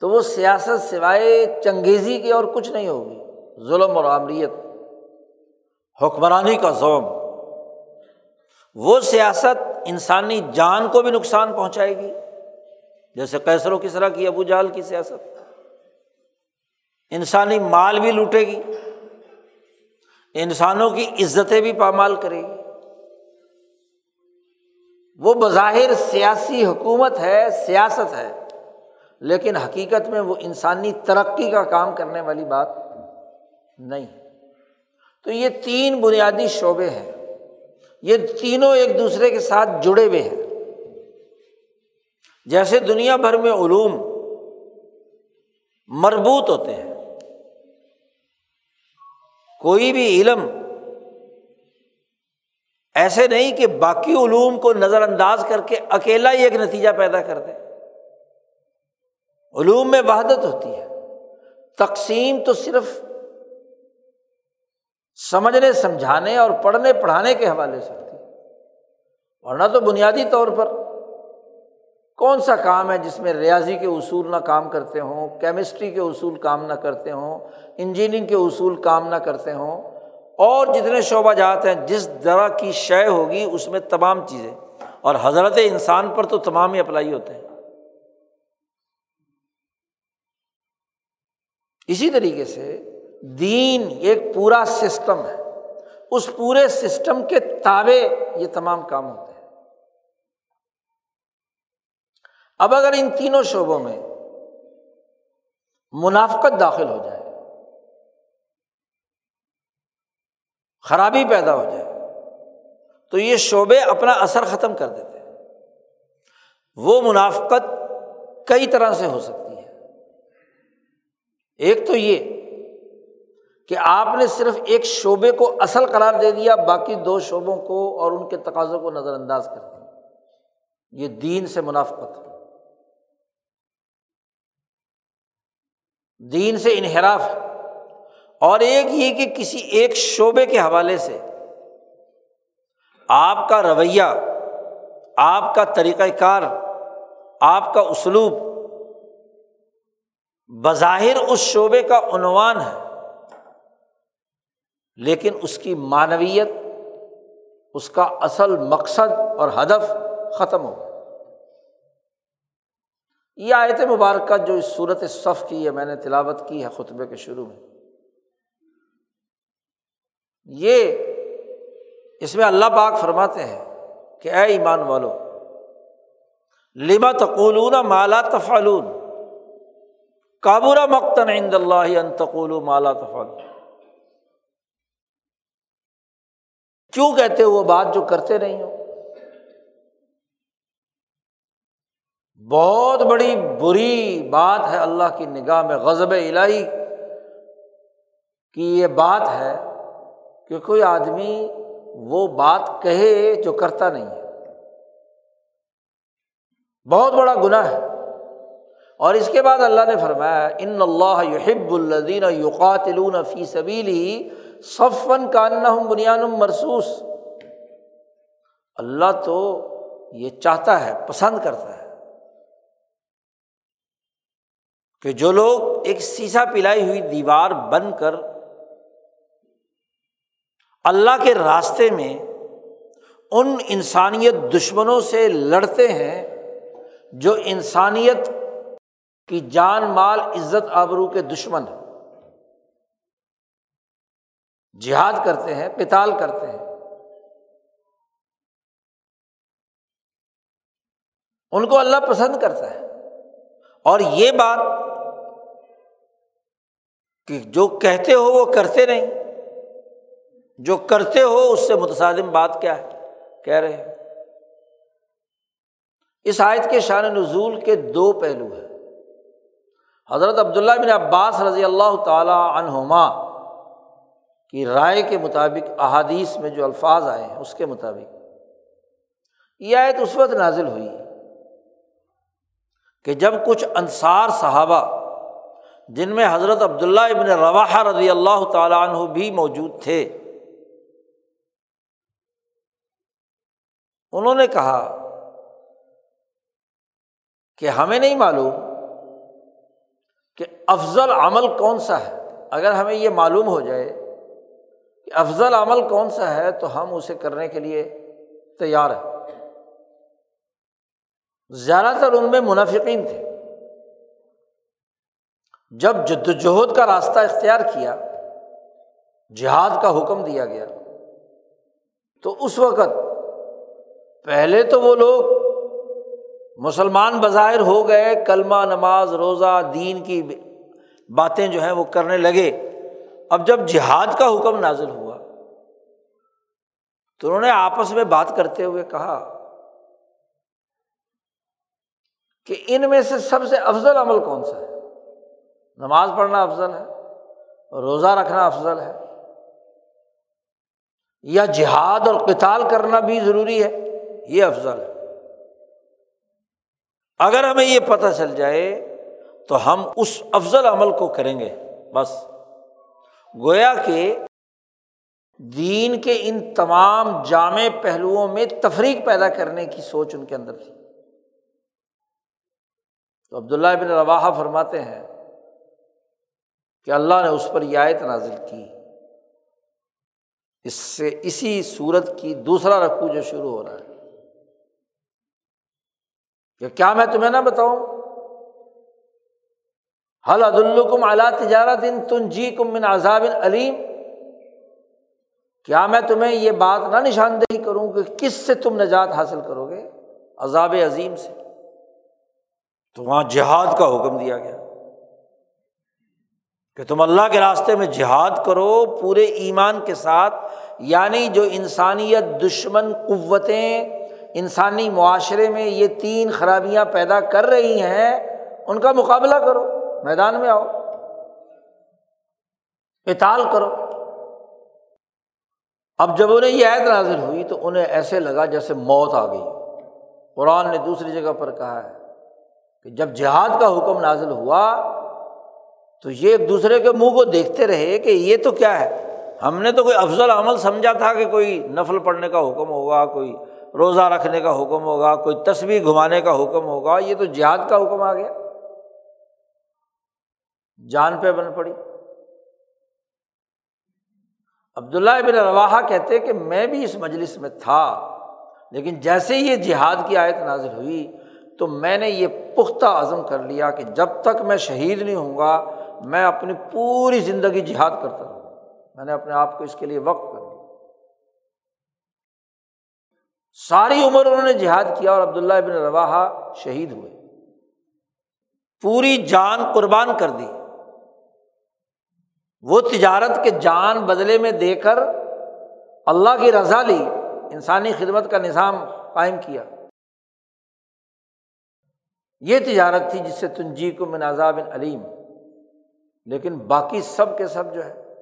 S1: تو وہ سیاست سوائے چنگیزی کی اور کچھ نہیں ہوگی۔ ظلم اور عامریت حکمرانی کا ظلم۔ وہ سیاست انسانی جان کو بھی نقصان پہنچائے گی، جیسے کیسر و کسرا کی ابو جال کی سیاست۔ انسانی مال بھی لوٹے گی، انسانوں کی عزتیں بھی پامال کرے گی۔ وہ بظاہر سیاسی حکومت ہے، سیاست ہے، لیکن حقیقت میں وہ انسانی ترقی کا کام کرنے والی بات نہیں۔ تو یہ تین بنیادی شعبے ہیں۔ یہ تینوں ایک دوسرے کے ساتھ جڑے ہوئے ہیں۔ جیسے دنیا بھر میں علوم مربوط ہوتے ہیں۔ کوئی بھی علم ایسے نہیں کہ باقی علوم کو نظر انداز کر کے اکیلا ہی ایک نتیجہ پیدا کر دے۔ علوم میں وحدت ہوتی ہے۔ تقسیم تو صرف سمجھنے، سمجھانے اور پڑھنے، پڑھانے کے حوالے سے ہوتی ہے۔ ورنہ تو بنیادی طور پر کون سا کام ہے جس میں ریاضی کے اصول نہ کام کرتے ہوں، کیمسٹری کے اصول کام نہ کرتے ہوں، انجینئرنگ کے اصول کام نہ کرتے ہوں۔ اور جتنے شعبہ جات ہیں، جس طرح کی شے ہوگی، اس میں تمام چیزیں۔ اور حضرت انسان پر تو تمام ہی اپلائی ہوتے ہیں۔ اسی طریقے سے دین ایک پورا سسٹم ہے۔ اس پورے سسٹم کے تابے یہ تمام کام ہوتے ہیں۔ اب اگر ان تینوں شعبوں میں منافقت داخل ہو جائے خرابی پیدا ہو جائے۔ تو یہ شعبے اپنا اثر ختم کر دیتے ہیں۔ وہ منافقت کئی طرح سے ہو سکتی ہے۔ ایک تو یہ کہ آپ نے صرف ایک شعبے کو اصل قرار دے دیا، باقی دو شعبوں کو اور ان کے تقاضوں کو نظر انداز کر دیا۔ یہ دین سے منافقت۔ دین سے انحراف۔ ہے اور ایک یہ کہ کسی ایک شعبے کے حوالے سے آپ کا رویہ، آپ کا طریقۂ کار، آپ کا اسلوب بظاہر اس شعبے کا عنوان ہے، لیکن اس کی معنویت، اس کا اصل مقصد اور ہدف ختم ہو یہ آیت مبارکہ جو اس صورت صف کی ہے، میں نے تلاوت کی ہے خطبے کے شروع میں۔ یہ اس میں اللہ پاک فرماتے ہیں کہ اے ایمان والو، لما تقولون مالا تفعلون؟ کابورا مقتن عند اللہ ان تقول مالا تفعلون۔ کیوں کہتے ہو وہ بات جو کرتے نہیں ہو؟ بہت بڑی بری بات ہے اللہ کی نگاہ میں غزب الہی کی یہ بات ہے کہ کوئی آدمی وہ بات کہے جو کرتا نہیں ہے۔ بہت بڑا گناہ ہے۔ اور اس کے بعد اللہ نے فرمایا، ان اللہ یحب الدین یقاتلون فی سبیلی صفن کاننا بنیان مرسوس اللہ تو یہ چاہتا ہے، پسند کرتا ہے کہ جو لوگ ایک سیسا پلائی ہوئی دیوار بن کر اللہ کے راستے میں ان انسانیت دشمنوں سے لڑتے ہیں جو انسانیت کی جان مال عزت آبرو کے دشمن ہیں۔ جہاد کرتے ہیں پتال کرتے ہیں۔ ان کو اللہ پسند کرتا ہے۔ اور یہ بات کہ جو کہتے ہو وہ کرتے نہیں۔ جو کرتے ہو اس سے متصادم بات کیا ہے؟ کہہ رہے ہیں۔ اس آیت کے شان نزول کے دو پہلو ہیں۔ حضرت عبداللہ بن عباس رضی اللہ تعالیٰ عنہما کی رائے کے مطابق احادیث میں جو الفاظ آئے ہیں، اس کے مطابق۔ یہ آیت اس وقت نازل ہوئی کہ جب کچھ انصار صحابہ، جن میں حضرت عبداللہ ابن روا رضی اللہ تعالیٰ عنہ بھی موجود تھے انہوں نے کہا کہ ہمیں نہیں معلوم کہ افضل عمل کون سا ہے۔ اگر ہمیں یہ معلوم ہو جائے کہ افضل عمل کون سا ہے تو ہم اسے کرنے کے لیے تیار ہیں۔ زیادہ تر ان میں منافقین تھے۔ جب جد وجہد کا راستہ اختیار کیا، جہاد کا حکم دیا گیا، تو اس وقت پہلے تو وہ لوگ مسلمان بظاہر ہو گئے، کلمہ، نماز، روزہ، دین کی باتیں جو ہیں وہ کرنے لگے۔ اب جب جہاد کا حکم نازل ہوا، تو انہوں نے آپس میں بات کرتے ہوئے کہا کہ ان میں سے سب سے افضل عمل کون سا ہے؟ نماز پڑھنا افضل ہے، روزہ رکھنا افضل ہے، یا جہاد اور کتال کرنا بھی ضروری ہے؟ یہ افضل ہے۔ اگر ہمیں یہ پتہ چل جائے تو ہم اس افضل عمل کو کریں گے۔ بس۔ گویا کہ دین کے ان تمام جامع پہلوؤں میں تفریق پیدا کرنے کی سوچ ان کے اندر تھی۔ تو عبداللہ بن روا فرماتے ہیں کہ اللہ نے اس پر یہ آیت نازل کی۔ اس سے اسی صورت کی دوسرا رقو جو شروع ہو رہا ہے۔ کہ کیا میں تمہیں نہ بتاؤں؟ حل عد الکم اعلیٰ تجارت ان تن جی کم من عذاب علیم کیا میں تمہیں یہ بات نہ نشاندہی کروں کہ کس سے تم نجات حاصل کرو گے عذاب عظیم سے۔ تو وہاں جہاد کا حکم دیا گیا۔ کہ تم اللہ کے راستے میں جہاد کرو پورے ایمان کے ساتھ یعنی جو انسانیت، دشمن، قوتیں انسانی معاشرے میں یہ تین خرابیاں پیدا کر رہی ہیں، ان کا مقابلہ کرو، میدان میں آؤ، اطال کرو۔ اب جب انہیں یہ عید نازل ہوئی تو انہیں ایسے لگا جیسے موت آ گئی۔ قرآن نے دوسری جگہ پر کہا ہے کہ جب جہاد کا حکم نازل ہوا تو یہ ایک دوسرے کے منہ کو دیکھتے رہے کہ یہ تو کیا ہے؟ ہم نے تو کوئی افضل عمل سمجھا تھا کہ کوئی نفل پڑھنے کا حکم ہوگا، کوئی روزہ رکھنے کا حکم ہوگا، کوئی تصویر گھمانے کا حکم ہوگا، یہ تو جہاد کا حکم آ گیا۔ جان پہ بن پڑی۔ عبداللہ ابن روا کہتے کہ میں بھی اس مجلس میں تھا، لیکن جیسے یہ جہاد کی آیت نازل ہوئی تو میں نے یہ پختہ عزم کر لیا کہ جب تک میں شہید نہیں ہوں گا، میں اپنی پوری زندگی جہاد کرتا رہوں۔ میں نے اپنے آپ کو اس کے لیے وقف ساری عمر انہوں نے جہاد کیا اور عبداللہ ابن روا شہید ہوئے۔ پوری جان قربان کر دی۔ وہ تجارت کے جان بدلے میں دے کر اللہ کی رضا لی، انسانی خدمت کا نظام قائم کیا۔ یہ تجارت تھی جس سے تنجی کو منازاب علیم۔ لیکن باقی سب کے سب جو ہے،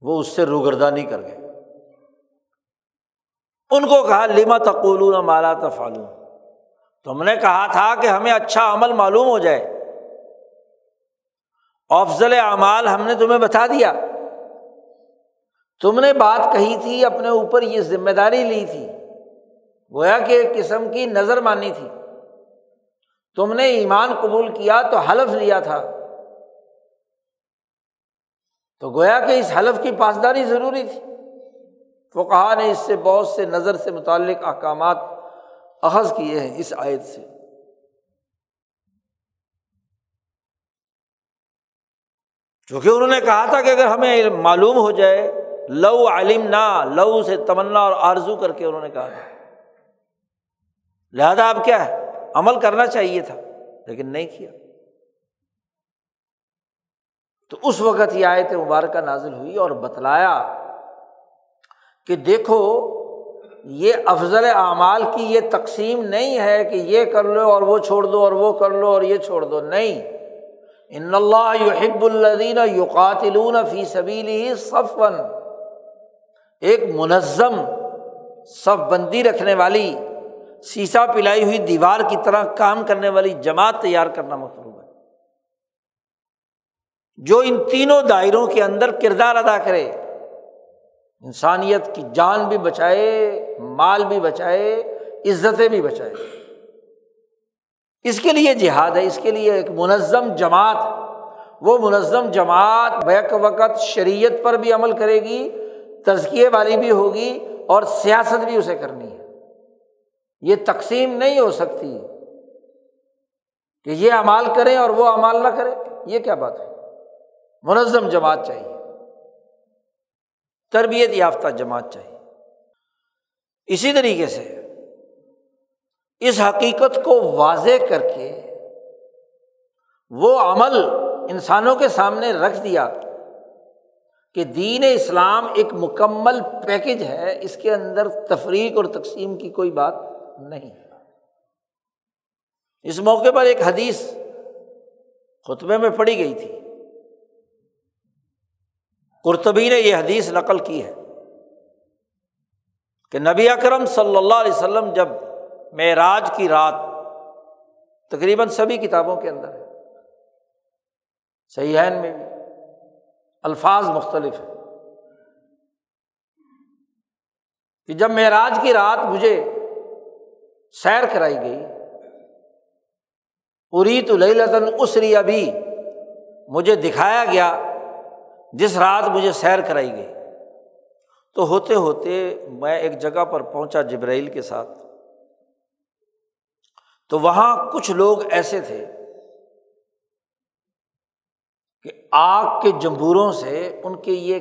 S1: وہ اس سے روگردانی کر گئے۔ ان کو کہا لما تقولون مالا تفالون تم نے کہا تھا کہ ہمیں اچھا عمل معلوم ہو جائے۔ افضل اعمال ہم نے تمہیں بتا دیا۔ تم نے بات کہی تھی، اپنے اوپر یہ ذمہ داری لی تھی۔ گویا کہ ایک قسم کی نظر مانی تھی۔ تم نے ایمان قبول کیا تو حلف لیا تھا۔ تو گویا کہ اس حلف کی پاسداری ضروری تھی۔ وہ کہا نے اس سے بہت سے نظر سے متعلق احکامات اخذ کیے ہیں اس آیت سے۔ چونکہ انہوں نے کہا تھا کہ اگر ہمیں معلوم ہو جائے، لو علم نہ لو سے تمنا اور آرزو کر کے انہوں نے کہا تھا۔ لہذا اب کیا ہے؟ عمل کرنا چاہیے تھا، لیکن نہیں کیا۔ تو اس وقت یہ آیت مبارکہ نازل ہوئی اور بتلایا کہ دیکھو، یہ افضل اعمال کی یہ تقسیم نہیں ہے کہ یہ کر لو اور وہ چھوڑ دو اور وہ کر لو اور یہ چھوڑ دو، نہیں۔ ان اللہ یحب الدین یقاتلون فی سبیل ہی صف ایک منظم صف بندی رکھنے والی، سیسا پلائی ہوئی دیوار کی طرح کام کرنے والی جماعت تیار کرنا مطلوب ہے۔ جو ان تینوں دائروں کے اندر کردار ادا کرے انسانیت کی جان بھی بچائے، مال بھی بچائے، عزتیں بھی بچائے۔ اس کے لیے جہاد ہے، اس کے لیے ایک منظم جماعت وہ منظم جماعت بیک وقت شریعت پر بھی عمل کرے گی، تزکیے والی بھی ہوگی اور سیاست بھی اسے کرنی ہے۔ یہ تقسیم نہیں ہو سکتی کہ یہ امال کریں اور وہ امال نہ کرے یہ کیا بات ہے؟ منظم جماعت چاہیے۔ تربیت یافتہ جماعت چاہیے۔ اسی طریقے سے اس حقیقت کو واضح کر کے وہ عمل انسانوں کے سامنے رکھ دیا کہ دین اسلام ایک مکمل پیکج ہے، اس کے اندر تفریق اور تقسیم کی کوئی بات نہیں۔ اس موقع پر ایک حدیث خطبے میں پڑھی گئی تھی۔ قرطبی نے یہ حدیث نقل کی ہے کہ نبی اکرم صلی اللہ علیہ وسلم جب معراج کی رات تقریباً سبھی کتابوں کے اندر ہے سیاحین میں بھی الفاظ مختلف ہیں۔ کہ جب معراج کی رات مجھے سیر کرائی گئی پوری تو لئی لطن اسری ابھی، مجھے دکھایا گیا جس رات مجھے سیر کرائی گئی، تو ہوتے ہوتے میں ایک جگہ پر پہنچا جبرائیل کے ساتھ۔ تو وہاں کچھ لوگ ایسے تھے کہ آگ کے جمبوروں سے ان کے یہ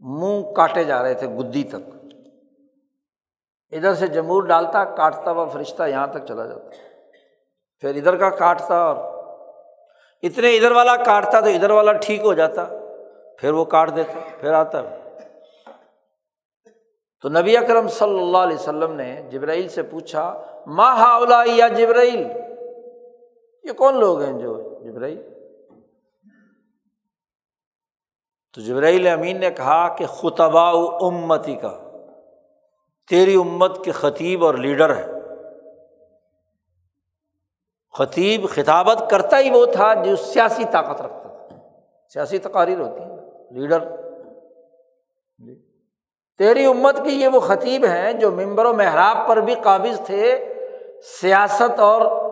S1: منہ کاٹے جا رہے تھے گدی تک۔ ادھر سے جمور ڈالتا، کاٹتا ہوا فرشتہ یہاں تک چلا جاتا۔ پھر ادھر کا کاٹتا اور اتنے ادھر والا کاٹتا تو ادھر والا ٹھیک ہو جاتا۔ پھر وہ کاٹ دیتا پھر آتا تو نبی اکرم صلی اللہ علیہ وسلم نے جبرائیل سے پوچھا ماں ہاؤلا یا جبرائیل؟ یہ کون لوگ ہیں جو جبرائیل؟ تو جبرائیل امین نے کہا کہ خطبا امتی کا تیری امت کے خطیب اور لیڈر ہے خطیب خطابت کرتا ہی وہ تھا جو سیاسی طاقت رکھتا تھا۔ سیاسی تقاریر ہوتی ہے لیڈر۔ تیری امت کی یہ وہ خطیب ہیں جو ممبر و محراب پر بھی قابض تھے، سیاست اور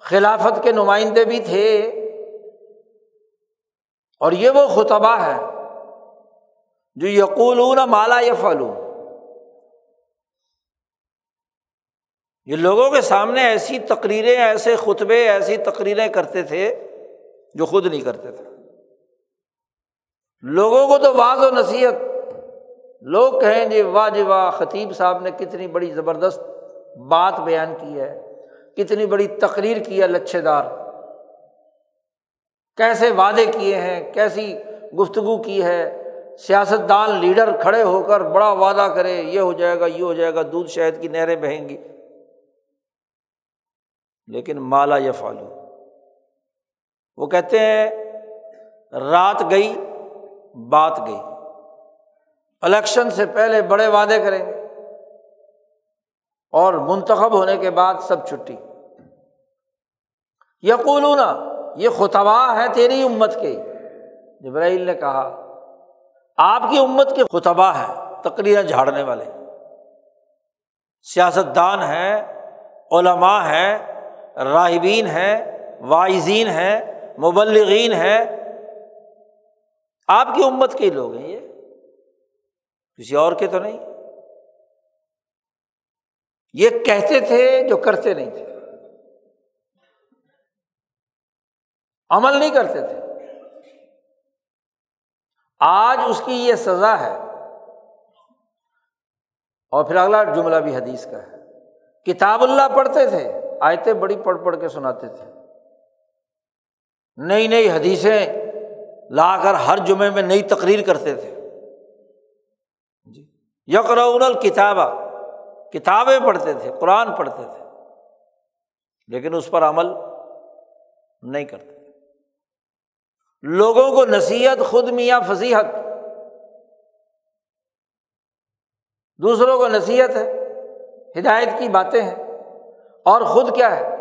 S1: خلافت کے نمائندے بھی تھے۔ اور یہ وہ خطبہ ہے جو یقول مالا یا فالون یہ لوگوں کے سامنے ایسی تقریریں، ایسے خطبے، ایسی تقریریں کرتے تھے جو خود نہیں کرتے تھے۔ لوگوں کو تو واض و نصیحت۔ لوگ کہیں جی واہ جی واہ، خطیب صاحب نے کتنی بڑی زبردست بات بیان کی ہے، کتنی بڑی تقریر کی ہے لچھے دار کیسے وعدے کیے ہیں، کیسی گفتگو کی ہے۔ سیاست دان لیڈر کھڑے ہو کر بڑا وعدہ کرے، یہ ہو جائے گا، یہ ہو جائے گا، دودھ شہد کی نہریں بہیں گی۔ لیکن مالا یا فالو وہ کہتے ہیں، رات گئی بات گئی۔ الیکشن سے پہلے بڑے وعدے کریں۔ گے اور منتخب ہونے کے بعد سب چھٹی۔ یقولون، یہ خطبہ ہے تیری امت کے۔ جبرائیل نے کہا، آپ کی امت کے خطبہ ہے تقریر جھاڑنے والے۔ سیاست دان ہیں، علماء ہیں، راہبین ہیں وائزین ہیں، مبلغین ہیں آپ کی امت کے لوگ ہیں یہ۔ کسی اور کے تو نہیں۔ یہ کہتے تھے جو کرتے نہیں تھے۔ عمل نہیں کرتے تھے۔ آج اس کی یہ سزا ہے۔ اور پھر اگلا جملہ بھی حدیث کا ہے۔ کتاب اللہ پڑھتے تھے، آیتیں بڑی پڑھ پڑھ کے سناتے تھے۔ نئی نئی حدیثیں لا کر ہر جمعے میں نئی تقریر کرتے تھے۔ جی۔ یقرون الکتابہ کتابیں پڑھتے تھے، قرآن پڑھتے تھے۔ لیکن اس پر عمل نہیں کرتے۔ لوگوں کو نصیحت، خود میاں فضیحت۔ دوسروں کو نصیحت ہے، ہدایت کی باتیں ہیں۔ اور خود کیا ہے؟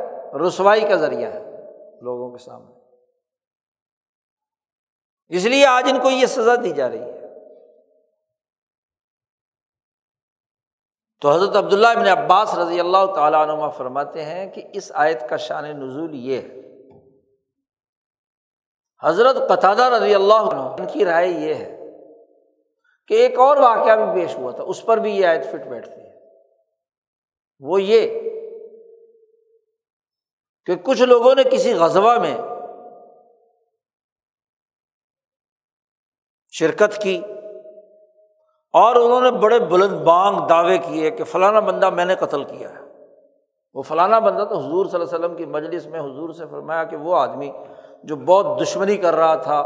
S1: رسوائی کا ذریعہ ہے لوگوں کے سامنے۔ اس لیے آج ان کو یہ سزا دی جا رہی ہے۔ تو حضرت عبداللہ ابن عباس رضی اللہ تعالیٰ عنما فرماتے ہیں کہ اس آیت کا شان نزول یہ ہے۔ حضرت قطادہ رضی اللہ عنہ ان کی رائے یہ ہے کہ ایک اور واقعہ بھی پیش ہوا تھا، اس پر بھی یہ آیت فٹ بیٹھتی ہے۔ وہ یہ کہ کچھ لوگوں نے کسی غزبہ میں شرکت کی اور انہوں نے بڑے بلند بانگ دعوے کیے کہ فلانا بندہ میں نے قتل کیا ہے۔ وہ فلانا بندہ تو حضور صلی اللہ علیہ وسلم کی مجلس میں حضور سے فرمایا کہ وہ آدمی جو بہت دشمنی کر رہا تھا،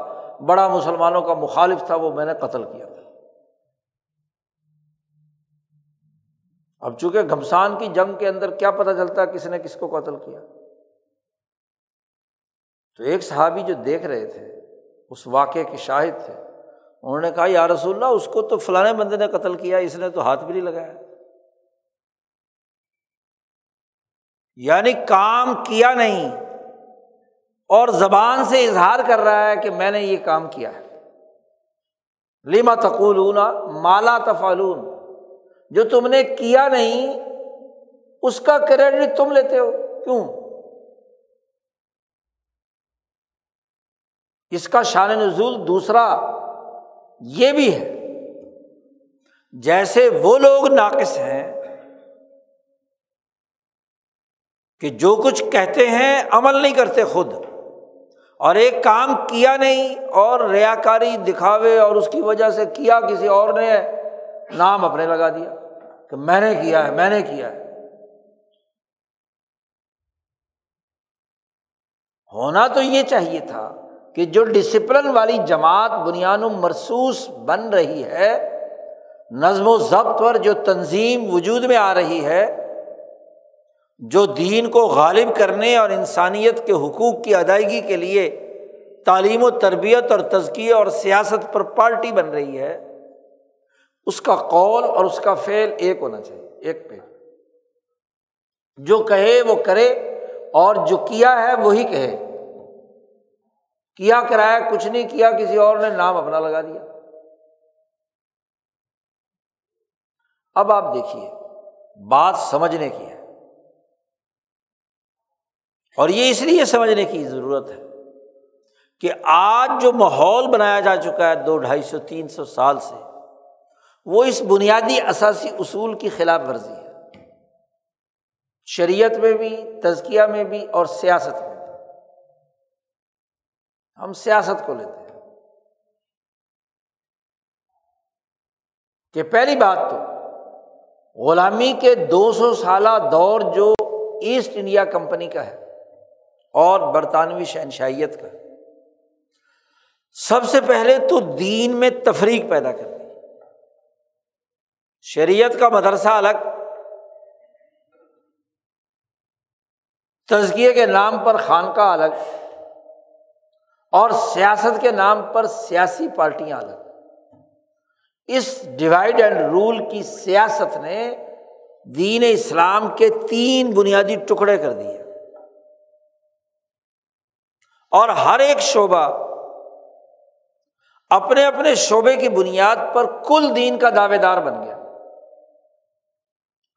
S1: بڑا مسلمانوں کا مخالف تھا، وہ میں نے قتل کیا تھا۔ اب چونکہ گھمسان کی جنگ کے اندر کیا پتہ چلتا ہے کس نے کس کو قتل کیا۔ تو ایک صحابی جو دیکھ رہے تھے، اس واقعے کے شاہد تھے۔ انہوں نے کہا، یا رسول اللہ، اس کو تو فلاں بندے نے قتل کیا، اس نے تو ہاتھ بھی نہیں لگایا. یعنی کام کیا نہیں، اور زبان سے اظہار کر رہا ہے کہ میں نے یہ کام کیا ہے۔ لیما تقول مالا تفالون جو تم نے کیا نہیں، اس کا کریڈٹ تم لیتے ہو۔ کیوں؟ اس کا شان نزول دوسرا یہ بھی ہے۔ جیسے وہ لوگ ناقص ہیں کہ جو کچھ کہتے ہیں عمل نہیں کرتے خود، اور ایک کام کیا نہیں، اور ریا کاری دکھاوے اور اس کی وجہ سے کیا کسی اور نے نام اپنے لگا دیا کہ میں نے کیا ہے، میں نے کیا ہے۔ ہونا تو یہ چاہیے تھا کہ جو ڈسپلن والی جماعت بنیاد مرسوس بن رہی ہے، نظم و ضبط پر جو تنظیم وجود میں آ رہی ہے، جو دین کو غالب کرنے اور انسانیت کے حقوق کی ادائیگی کے لیے تعلیم و تربیت اور تزکیے اور سیاست پر پارٹی بن رہی ہے، اس کا قول اور اس کا فعل ایک ہونا چاہیے، ایک پہ۔ جو کہے وہ کرے اور جو کیا ہے وہی کہے۔ کیا کرایا، کچھ نہیں کیا، کسی اور نے نام اپنا لگا دیا۔ اب آپ دیکھیے، بات سمجھنے کی ہے۔ اور یہ اس لیے سمجھنے کی ضرورت ہے کہ آج جو ماحول بنایا جا چکا ہے دو، ڈھائی سو، تین سو سال سے، وہ اس بنیادی اثاثی اصول کی خلاف ورزی ہے۔ شریعت میں بھی، تزکیہ میں بھی اور سیاست میں۔ ہم سیاست کو لیتے ہیں۔ کہ پہلی بات تو غلامی کے دو سو سالہ دور جو ایسٹ انڈیا کمپنی کا ہے اور برطانوی شہنشائیت کا سب سے پہلے تو دین میں تفریق پیدا کر دی۔ شریعت کا مدرسہ الگ تزکیے کے نام پر خانقاہ الگ۔ اور سیاست کے نام پر سیاسی پارٹیاں الگ۔ اس ڈیوائڈ اینڈ رول کی سیاست نے دین اسلام کے تین بنیادی ٹکڑے کر دیے۔ اور ہر ایک شعبہ اپنے اپنے شعبے کی بنیاد پر کل دین کا دعوے دار بن گیا۔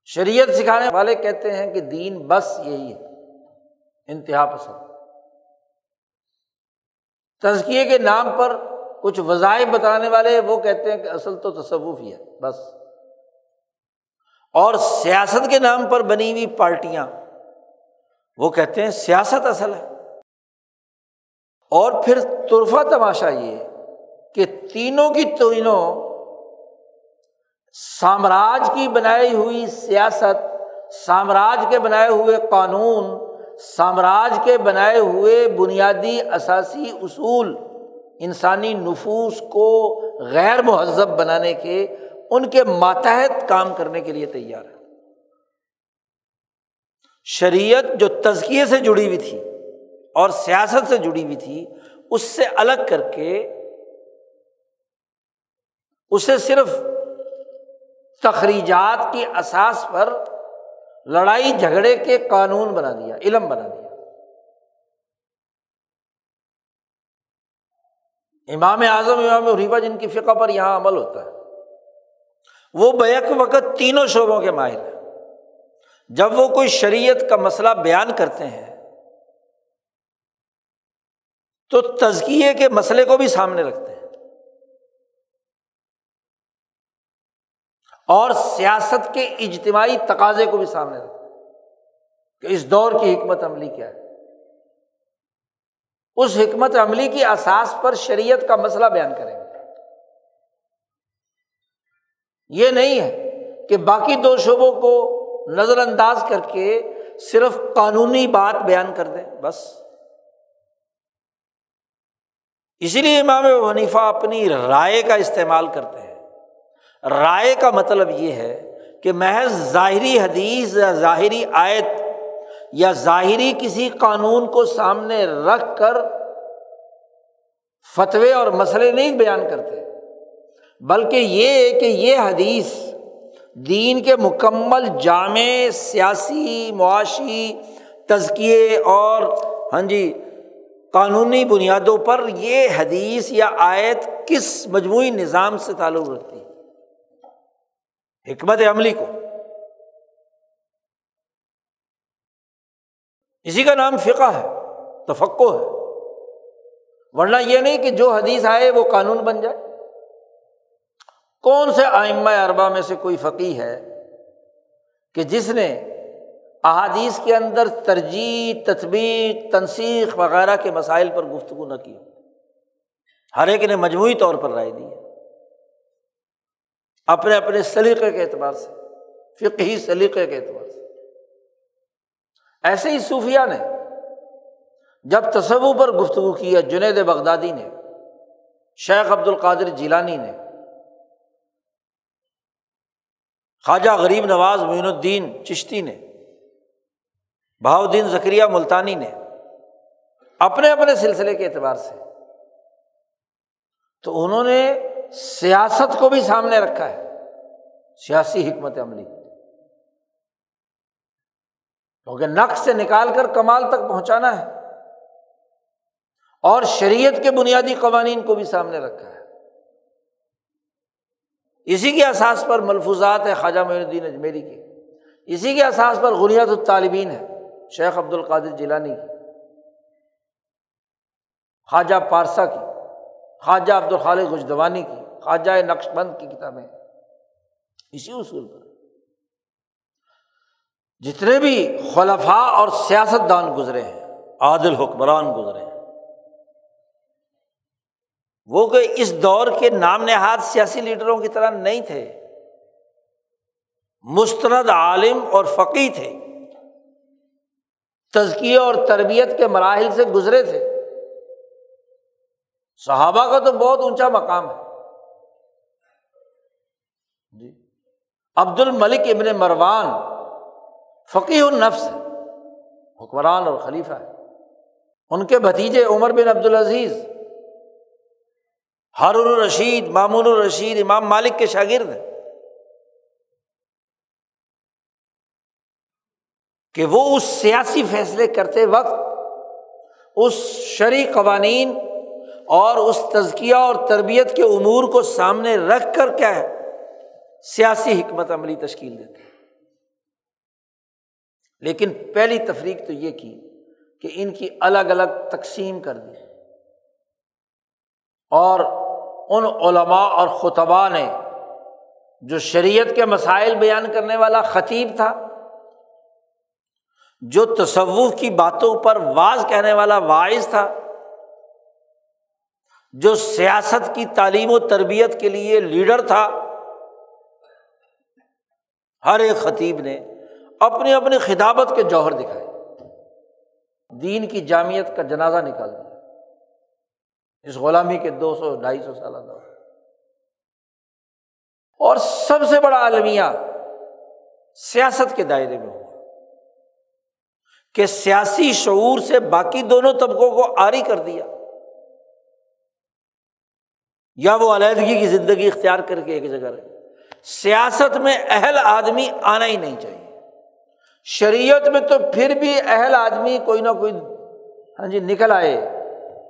S1: شریعت سکھانے والے کہتے ہیں کہ دین بس یہی ہے، انتہا پسند۔ تزکیے کے نام پر کچھ وظائف بتانے والے وہ کہتے ہیں کہ اصل تو تصوف ہی ہے، بس۔ اور سیاست کے نام پر بنی ہوئی پارٹیاں، وہ کہتے ہیں سیاست اصل ہے۔ اور پھر طرفہ تماشا یہ کہ تینوں کی تینوں سامراج کی بنائی ہوئی سیاست، سامراج کے بنائے ہوئے قانون سامراج کے بنائے ہوئے بنیادی اثاثی اصول انسانی نفوس کو غیر مہذب بنانے کے، ان کے ماتحت کام کرنے کے لیے تیار ہے شریعت جو تزکیے سے جڑی ہوئی تھی اور سیاست سے جڑی ہوئی تھی، اس سے الگ کر کے، اسے صرف تخریجات کی اساس پر لڑائی جھگڑے کے قانون بنا دیا، علم بنا دیا۔ امام اعظم، امام ریوا جن کی فقہ پر یہاں عمل ہوتا ہے، وہ بیک وقت تینوں شعبوں کے ماہر ہیں۔ جب وہ کوئی شریعت کا مسئلہ بیان کرتے ہیں، تو تزکیے کے مسئلے کو بھی سامنے رکھتے ہیں۔ اور سیاست کے اجتماعی تقاضے کو بھی سامنے رکھتے ہیں کہ اس دور کی حکمت عملی کیا ہے۔ اس حکمت عملی کی اساس پر شریعت کا مسئلہ بیان کریں گے۔ یہ نہیں ہے کہ باقی دو شعبوں کو نظر انداز کر کے صرف قانونی بات بیان کر دیں، بس۔ اسی لیے امام حنیفہ اپنی رائے کا استعمال کرتے ہیں۔ رائے کا مطلب یہ ہے کہ محض ظاہری حدیث یا ظاہری آیت یا ظاہری کسی قانون کو سامنے رکھ کر فتوے اور مسئلے نہیں بیان کرتے، بلکہ یہ کہ یہ حدیث دین کے مکمل جامع سیاسی معاشی تزکیے اور ہاں جی قانونی بنیادوں پر یہ حدیث یا آیت کس مجموعی نظام سے تعلق رکھتی؟ ہے حکمت عملی کو۔ اسی کا نام فقہ ہے تفقو ہے۔ ورنہ یہ نہیں کہ جو حدیث آئے وہ قانون بن جائے۔ کون سے آئمہ اربا میں سے کوئی فقی ہے کہ جس نے احادیث کے اندر ترجیح، تطبیق تنسیخ وغیرہ کے مسائل پر گفتگو نہ کی ہر ایک نے مجموعی طور پر رائے دی ہے۔ اپنے اپنے سلیقے کے اعتبار سے، فقہی سلیقے کے اعتبار سے۔ ایسے ہی صوفیہ نے جب تصو پر گفتگو کی ہے جنید بغدادی نے، شیخ عبد القادر جیلانی نے، خواجہ غریب نواز معین الدین چشتی نے بہاؤدین ذکریہ ملتانی نے اپنے اپنے سلسلے کے اعتبار سے، تو انہوں نے سیاست کو بھی سامنے رکھا ہے۔ سیاسی حکمت عملی۔ کیونکہ نقش سے نکال کر کمال تک پہنچانا ہے۔ اور شریعت کے بنیادی قوانین کو بھی سامنے رکھا ہے۔ اسی کے احساس پر ملفوظات ہے خواجہ معین الدین اجمیری کی۔ اسی کے احساس پر غنیت الطالبین ہے شیخ عبد القادر جیلانی کی۔ خواجہ پارسا کی۔ خواجہ عبد الخال گجدوانی کی، خواجہ نقش بند کی کتابیں۔ اسی اصول پر۔ جتنے بھی خلفاء اور سیاست دان گزرے ہیں، عادل حکمران گزرے ہیں، وہ کہ اس دور کے نام نہاد سیاسی لیڈروں کی طرح نہیں تھے، مستند عالم اور فقی تھے تزکیے اور تربیت کے مراحل سے گزرے تھے صحابہ کا تو بہت اونچا مقام ہے۔ جی۔ عبد الملک ابن مروان فقی النفس حکمران اور خلیفہ ہے۔ ان کے بھتیجے عمر بن عبد العزیز ہارون الرشید، مامون الرشید، امام مالک کے شاگرد ہیں۔ کہ وہ اس سیاسی فیصلے کرتے وقت، اس شرعی قوانین اور اس تزکیہ اور تربیت کے امور کو سامنے رکھ کر کیا ہے؟ سیاسی حکمت عملی تشکیل دیتے لیکن پہلی تفریق تو یہ کی کہ ان کی الگ الگ تقسیم کر دی۔ اور ان علماء اور خطبہ نے جو شریعت کے مسائل بیان کرنے والا خطیب تھا، جو تصوف کی باتوں پر واز کہنے والا واعظ تھا جو سیاست کی تعلیم و تربیت کے لیے لیڈر تھا، ہر ایک خطیب نے اپنی اپنی خطابت کے جوہر دکھائے۔ دین کی جامعت کا جنازہ نکال دیا۔ اس غلامی کے دو سو ڈھائی سو سالہ دور۔ اور سب سے بڑا المیہ سیاست کے دائرے میں ہوا کہ سیاسی شعور سے باقی دونوں طبقوں کو آری کر دیا۔ یا وہ علیحدگی کی زندگی اختیار کر کے ایک جگہ رہے۔ سیاست میں اہل آدمی آنا ہی نہیں چاہیے۔ شریعت میں تو پھر بھی اہل آدمی کوئی نہ کوئی ہاں جی نکل آئے۔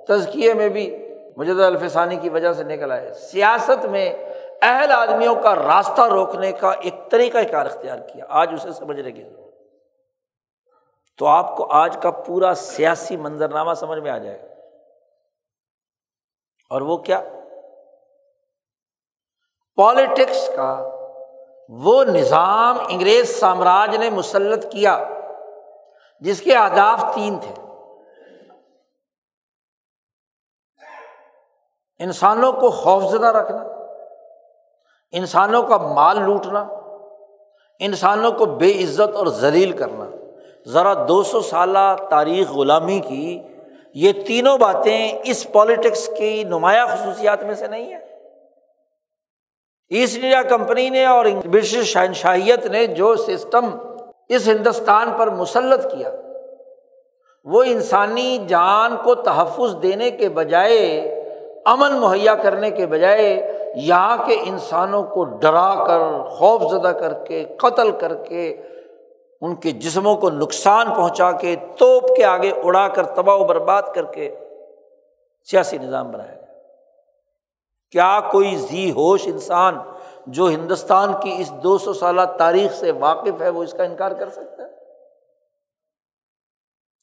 S1: تزکیے میں بھی مجد الفسانی کی وجہ سے نکل آئے۔ سیاست میں اہل آدمیوں کا راستہ روکنے کا ایک طریقہ کار اختیار کیا۔ آج اسے سمجھنے کی ضرورت۔ تو آپ کو آج کا پورا سیاسی منظرنامہ سمجھ میں آ جائے۔ گا اور وہ کیا؟ پالیٹکس کا وہ نظام انگریز سامراج نے مسلط کیا، جس کے اہداف تین تھے۔ انسانوں کو خوفزدہ رکھنا، انسانوں کا مال لوٹنا، انسانوں کو بے عزت اور ذلیل کرنا۔ ذرا دو سو سالہ تاریخ غلامی کی یہ تینوں باتیں اس پالیٹکس کی نمایاں خصوصیات میں سے نہیں ہے ایسٹ انڈیا کمپنی نے اور برٹش شہنشاہیت نے جو سسٹم اس ہندوستان پر مسلط کیا، وہ انسانی جان کو تحفظ دینے کے بجائے، امن مہیا کرنے کے بجائے یہاں کے انسانوں کو ڈرا کر، خوف زدہ کر کے، قتل کر کے ان کے جسموں کو نقصان پہنچا کے توپ کے آگے اڑا کر، تباہ و برباد کر کے سیاسی نظام بنایا گیا۔ کیا کوئی ذی ہوش انسان جو ہندوستان کی اس دو سو سالہ تاریخ سے واقف ہے وہ اس کا انکار کر سکتا ہے؟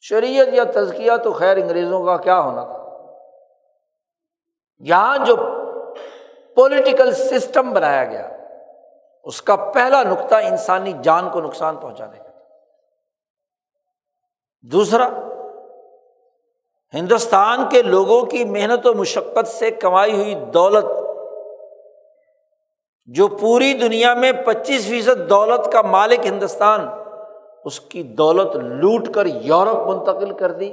S1: شریعت یا تزکیہ تو خیر انگریزوں کا کیا ہونا تھا؟ یہاں جو پولیٹیکل سسٹم بنایا گیا، اس کا پہلا نقطہ انسانی جان کو نقصان پہنچانے کا دوسرا ہندوستان کے لوگوں کی محنت و مشقت سے کمائی ہوئی دولت، جو پوری دنیا میں پچیس فیصد دولت کا مالک ہندوستان، اس کی دولت لوٹ کر یورپ منتقل کر دی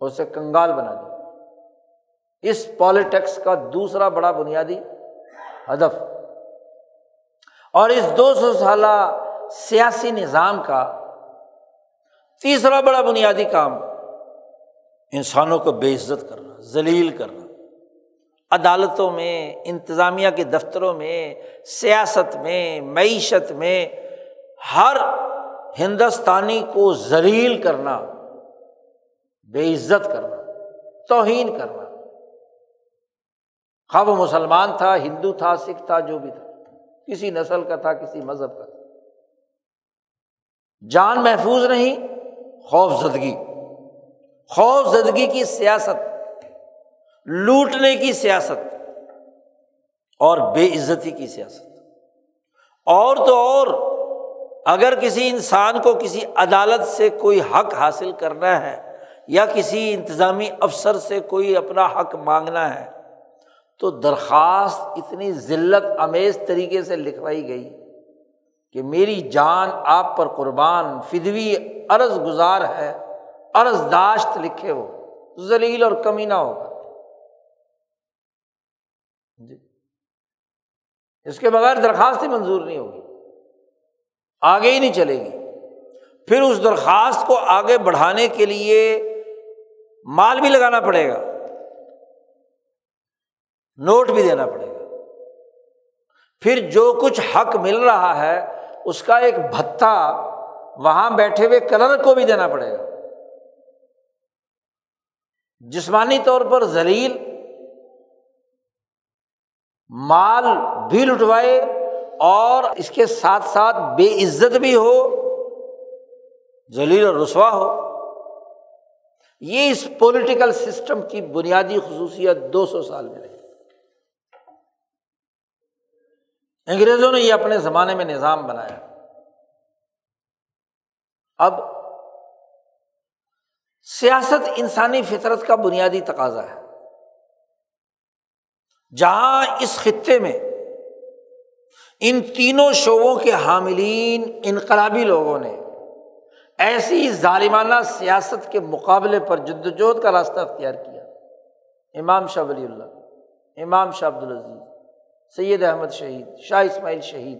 S1: اسے کنگال بنا دی۔ اس پالیٹکس کا دوسرا بڑا بنیادی ہدف۔ اور اس دو سو سالہ سیاسی نظام کا تیسرا بڑا بنیادی کام انسانوں کو بے عزت کرنا، ذلیل کرنا۔ عدالتوں میں، انتظامیہ کے دفتروں میں، سیاست میں، معیشت میں ہر ہندوستانی کو ذلیل کرنا، بے عزت کرنا، توہین کرنا۔ خواہ وہ مسلمان تھا، ہندو تھا، سکھ تھا، جو بھی تھا۔ کسی نسل کا تھا، کسی مذہب کا تھا۔ جان محفوظ نہیں خوف زدگی خوف زدگی کی سیاست، لوٹنے کی سیاست اور بے عزتی کی سیاست۔ اور تو اور، اگر کسی انسان کو کسی عدالت سے کوئی حق حاصل کرنا ہے یا کسی انتظامی افسر سے کوئی اپنا حق مانگنا ہے، تو درخواست اتنی ذلت، امیز طریقے سے لکھوائی گئی کہ میری جان آپ پر قربان، فدوی، عرض گزار ہے۔ عرض داشت لکھے ہو ذلیل اور کمی نہ ہوگا جی۔ اس کے بغیر درخواست ہی منظور نہیں ہوگی۔ آگے ہی نہیں چلے گی۔ پھر اس درخواست کو آگے بڑھانے کے لیے مال بھی لگانا پڑے گا۔ نوٹ بھی دینا پڑے گا۔ پھر جو کچھ حق مل رہا ہے، اس کا ایک بھتا وہاں بیٹھے ہوئے کلر کو بھی دینا پڑے گا۔ جسمانی طور پر زلیل مال بھی لٹوائے اور اس کے ساتھ ساتھ بے عزت بھی ہو، ذلیل اور رسوا ہو۔ یہ اس پولیٹیکل سسٹم کی بنیادی خصوصیت دو سو سال میں رہی۔ انگریزوں نے یہ اپنے زمانے میں نظام بنایا۔ اب سیاست انسانی فطرت کا بنیادی تقاضا ہے۔ جہاں اس خطے میں ان تینوں شعبوں کے حاملین، انقلابی لوگوں نے ایسی ظالمانہ سیاست کے مقابلے پر جدوجہد کا راستہ اختیار کیا۔ امام شاہ ولی اللہ، امام شاہ عبد العزیز سید احمد شہید، شاہ اسماعیل شہید۔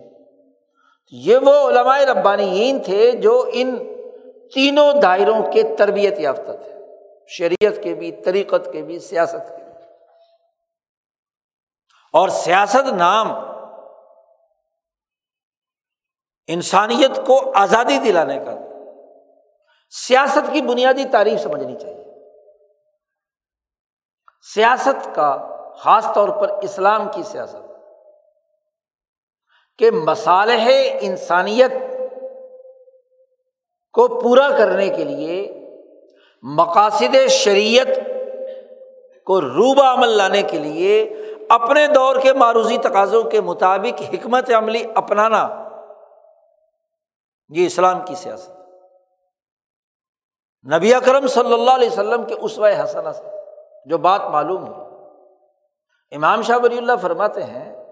S1: یہ وہ علماء ربانیین تھے جو ان تینوں دائروں کے تربیت یافتہ تھے۔ شریعت کے بھی، طریقت کے بھی، سیاست کے بھی۔ اور سیاست نام انسانیت کو آزادی دلانے کا۔ سیاست کی بنیادی تعریف سمجھنی چاہیے۔ سیاست کا خاص طور پر اسلام کی سیاست کہ مسالح انسانیت کو پورا کرنے کے لیے مقاصد شریعت کو روبہ عمل لانے کے لیے اپنے دور کے معروضی تقاضوں کے مطابق حکمت عملی اپنانا، یہ اسلام کی سیاست نبی اکرم صلی اللہ علیہ وسلم کے اسوۂ حسنہ سے جو بات معلوم ہوئی، امام شاہ ولی اللہ فرماتے ہیں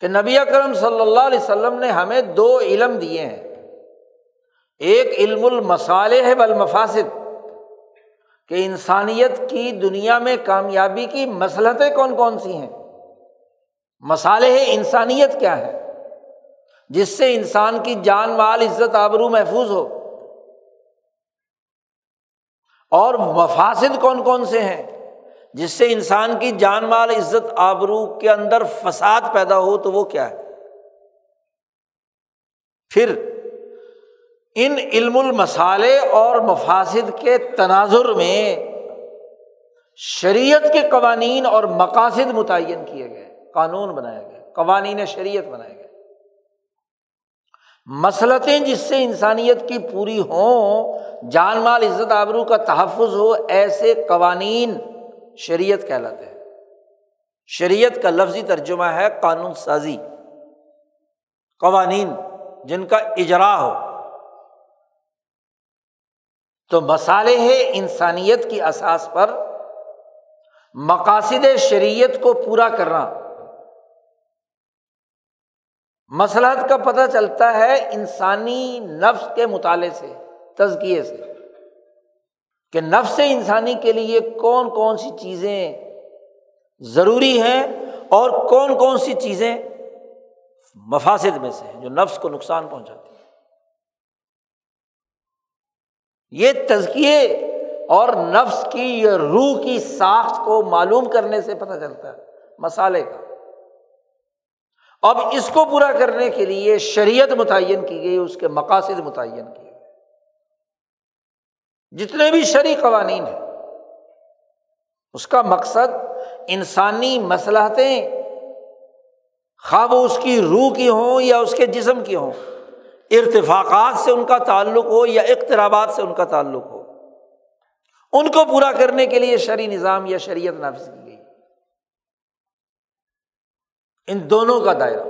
S1: کہ نبی اکرم صلی اللہ علیہ وسلم نے ہمیں دو علم دیے ہیں۔ ایک علم المصالح والمفاسد، کہ انسانیت کی دنیا میں کامیابی کی مسلطیں کون کون سی ہیں؟ مصالح انسانیت کیا ہے جس سے انسان کی جان مال، عزت، آبرو محفوظ ہو۔ اور مفاصد کون کون سے ہیں؟ جس سے انسان کی جان مال، عزت، آبرو کے اندر فساد پیدا ہو تو وہ کیا ہے؟ پھر ان علم المسالے اور مفاصد کے تناظر میں شریعت کے قوانین اور مقاصد متعین کیے گئے، قانون بنایا گیا، قوانین شریعت بنائے گئے مسلطیں جس سے انسانیت کی پوری ہوں، جان مال، عزت، آبرو کا تحفظ ہو، ایسے قوانین شریعت کہلاتے ہیں۔ شریعت کا لفظی ترجمہ ہے قانون سازی، قوانین جن کا اجرا ہو۔ تو مسالح انسانیت کی اساس پر مقاصد شریعت کو پورا کرنا۔ مسلحت کا پتہ چلتا ہے انسانی نفس کے مطالعے سے، تزکیے سے، کہ نفس انسانی کے لیے کون کون سی چیزیں ضروری ہیں اور کون کون سی چیزیں مفاصد میں سے ہیں جو نفس کو نقصان پہنچاتی ہیں یہ تزکیے اور نفس کی یا روح کی ساخت کو معلوم کرنے سے پتہ چلتا ہے، مسالے کا۔ اب اس کو پورا کرنے کے لیے شریعت متعین کی گئی، اس کے مقاصد متعین کیے گئے۔ جتنے بھی شرع قوانین ہیں، اس کا مقصد انسانی مسلحتیں خواب اس کی روح کی ہوں یا اس کے جسم کی ہوں ارتفاقات سے ان کا تعلق ہو یا اقترابات سے ان کا تعلق ہو، ان کو پورا کرنے کے لیے شرعی نظام یا شریعت نافذ کی گئی۔ ان دونوں کا دائرہ۔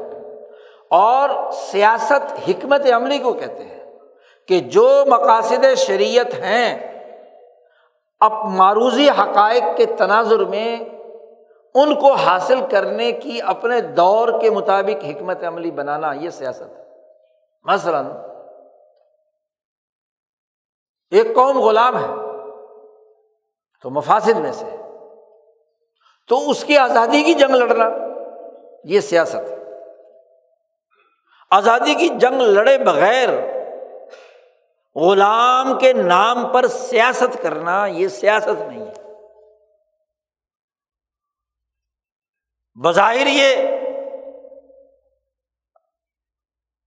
S2: اور سیاست حکمت عملی کو کہتے ہیں کہ جو مقاصد شریعت ہیں اب معروضی حقائق کے تناظر میں ان کو حاصل کرنے کی اپنے دور کے مطابق حکمت عملی بنانا، یہ سیاست ہے۔ مثلاً، ایک قوم غلام ہے، تو مفاصد میں سے، تو اس کی آزادی کی جنگ لڑنا، یہ سیاست ہے۔ آزادی کی جنگ لڑے بغیر، غلام کے نام پر سیاست کرنا، یہ سیاست نہیں ہے۔ بظاہر یہ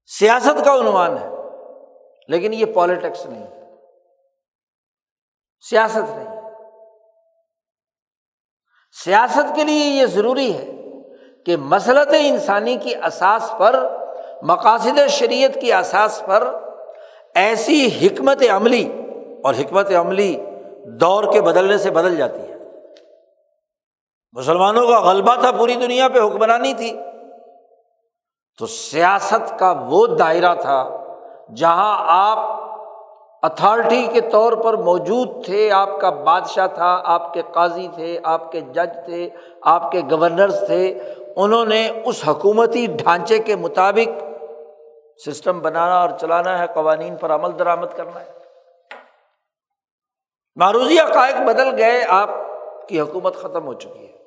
S2: سیاست کا عنوان ہے، لیکن یہ پالیٹکس نہیں سیاست نہیں سیاست کے لیے یہ ضروری ہے کہ مسلط انسانی کی اساس پر، مقاصد شریعت کی اساس پر ایسی حکمت عملی، اور حکمت عملی دور کے بدلنے سے بدل جاتی ہے۔ مسلمانوں کا غلبہ تھا، پوری دنیا پہ حکمرانی تھی۔ تو سیاست کا وہ دائرہ تھا جہاں آپ اتھارٹی کے طور پر موجود تھے، آپ کا بادشاہ تھا، آپ کے قاضی تھے، آپ کے جج تھے، آپ کے گورنرس تھے، انہوں نے اس حکومتی ڈھانچے کے مطابق سسٹم بنانا اور چلانا ہے، قوانین پر عمل درآمد کرنا ہے۔ معروضی عقائق بدل گئے، آپ کی حکومت ختم ہو چکی ہے۔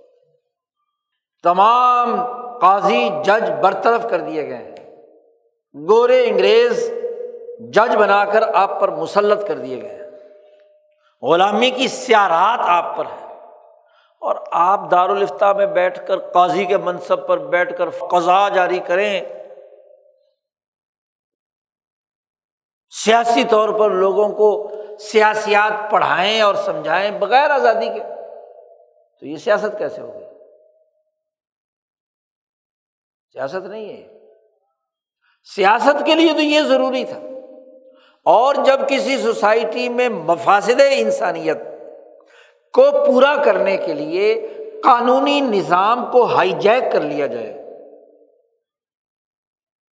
S2: تمام قاضی جج برطرف کر دیے گئے ہیں۔ گورے انگریز جج بنا کر آپ پر مسلط کر دیے گئے ہیں۔ غلامی کی سیارات آپ پر ہے اور آپ دارالفتہ میں بیٹھ کر قاضی کے منصب پر بیٹھ کر قضا جاری کریں۔ سیاسی طور پر لوگوں کو سیاسیات پڑھائیں اور سمجھائیں بغیر آزادی کے۔ تو یہ سیاست کیسے ہو گئی؟ سیاست نہیں ہے۔ سیاست کے لیے تو یہ ضروری تھا۔ اور جب کسی سوسائٹی میں مفاصد انسانیت کو پورا کرنے کے لیے قانونی نظام کو ہائی جیک کر لیا جائے،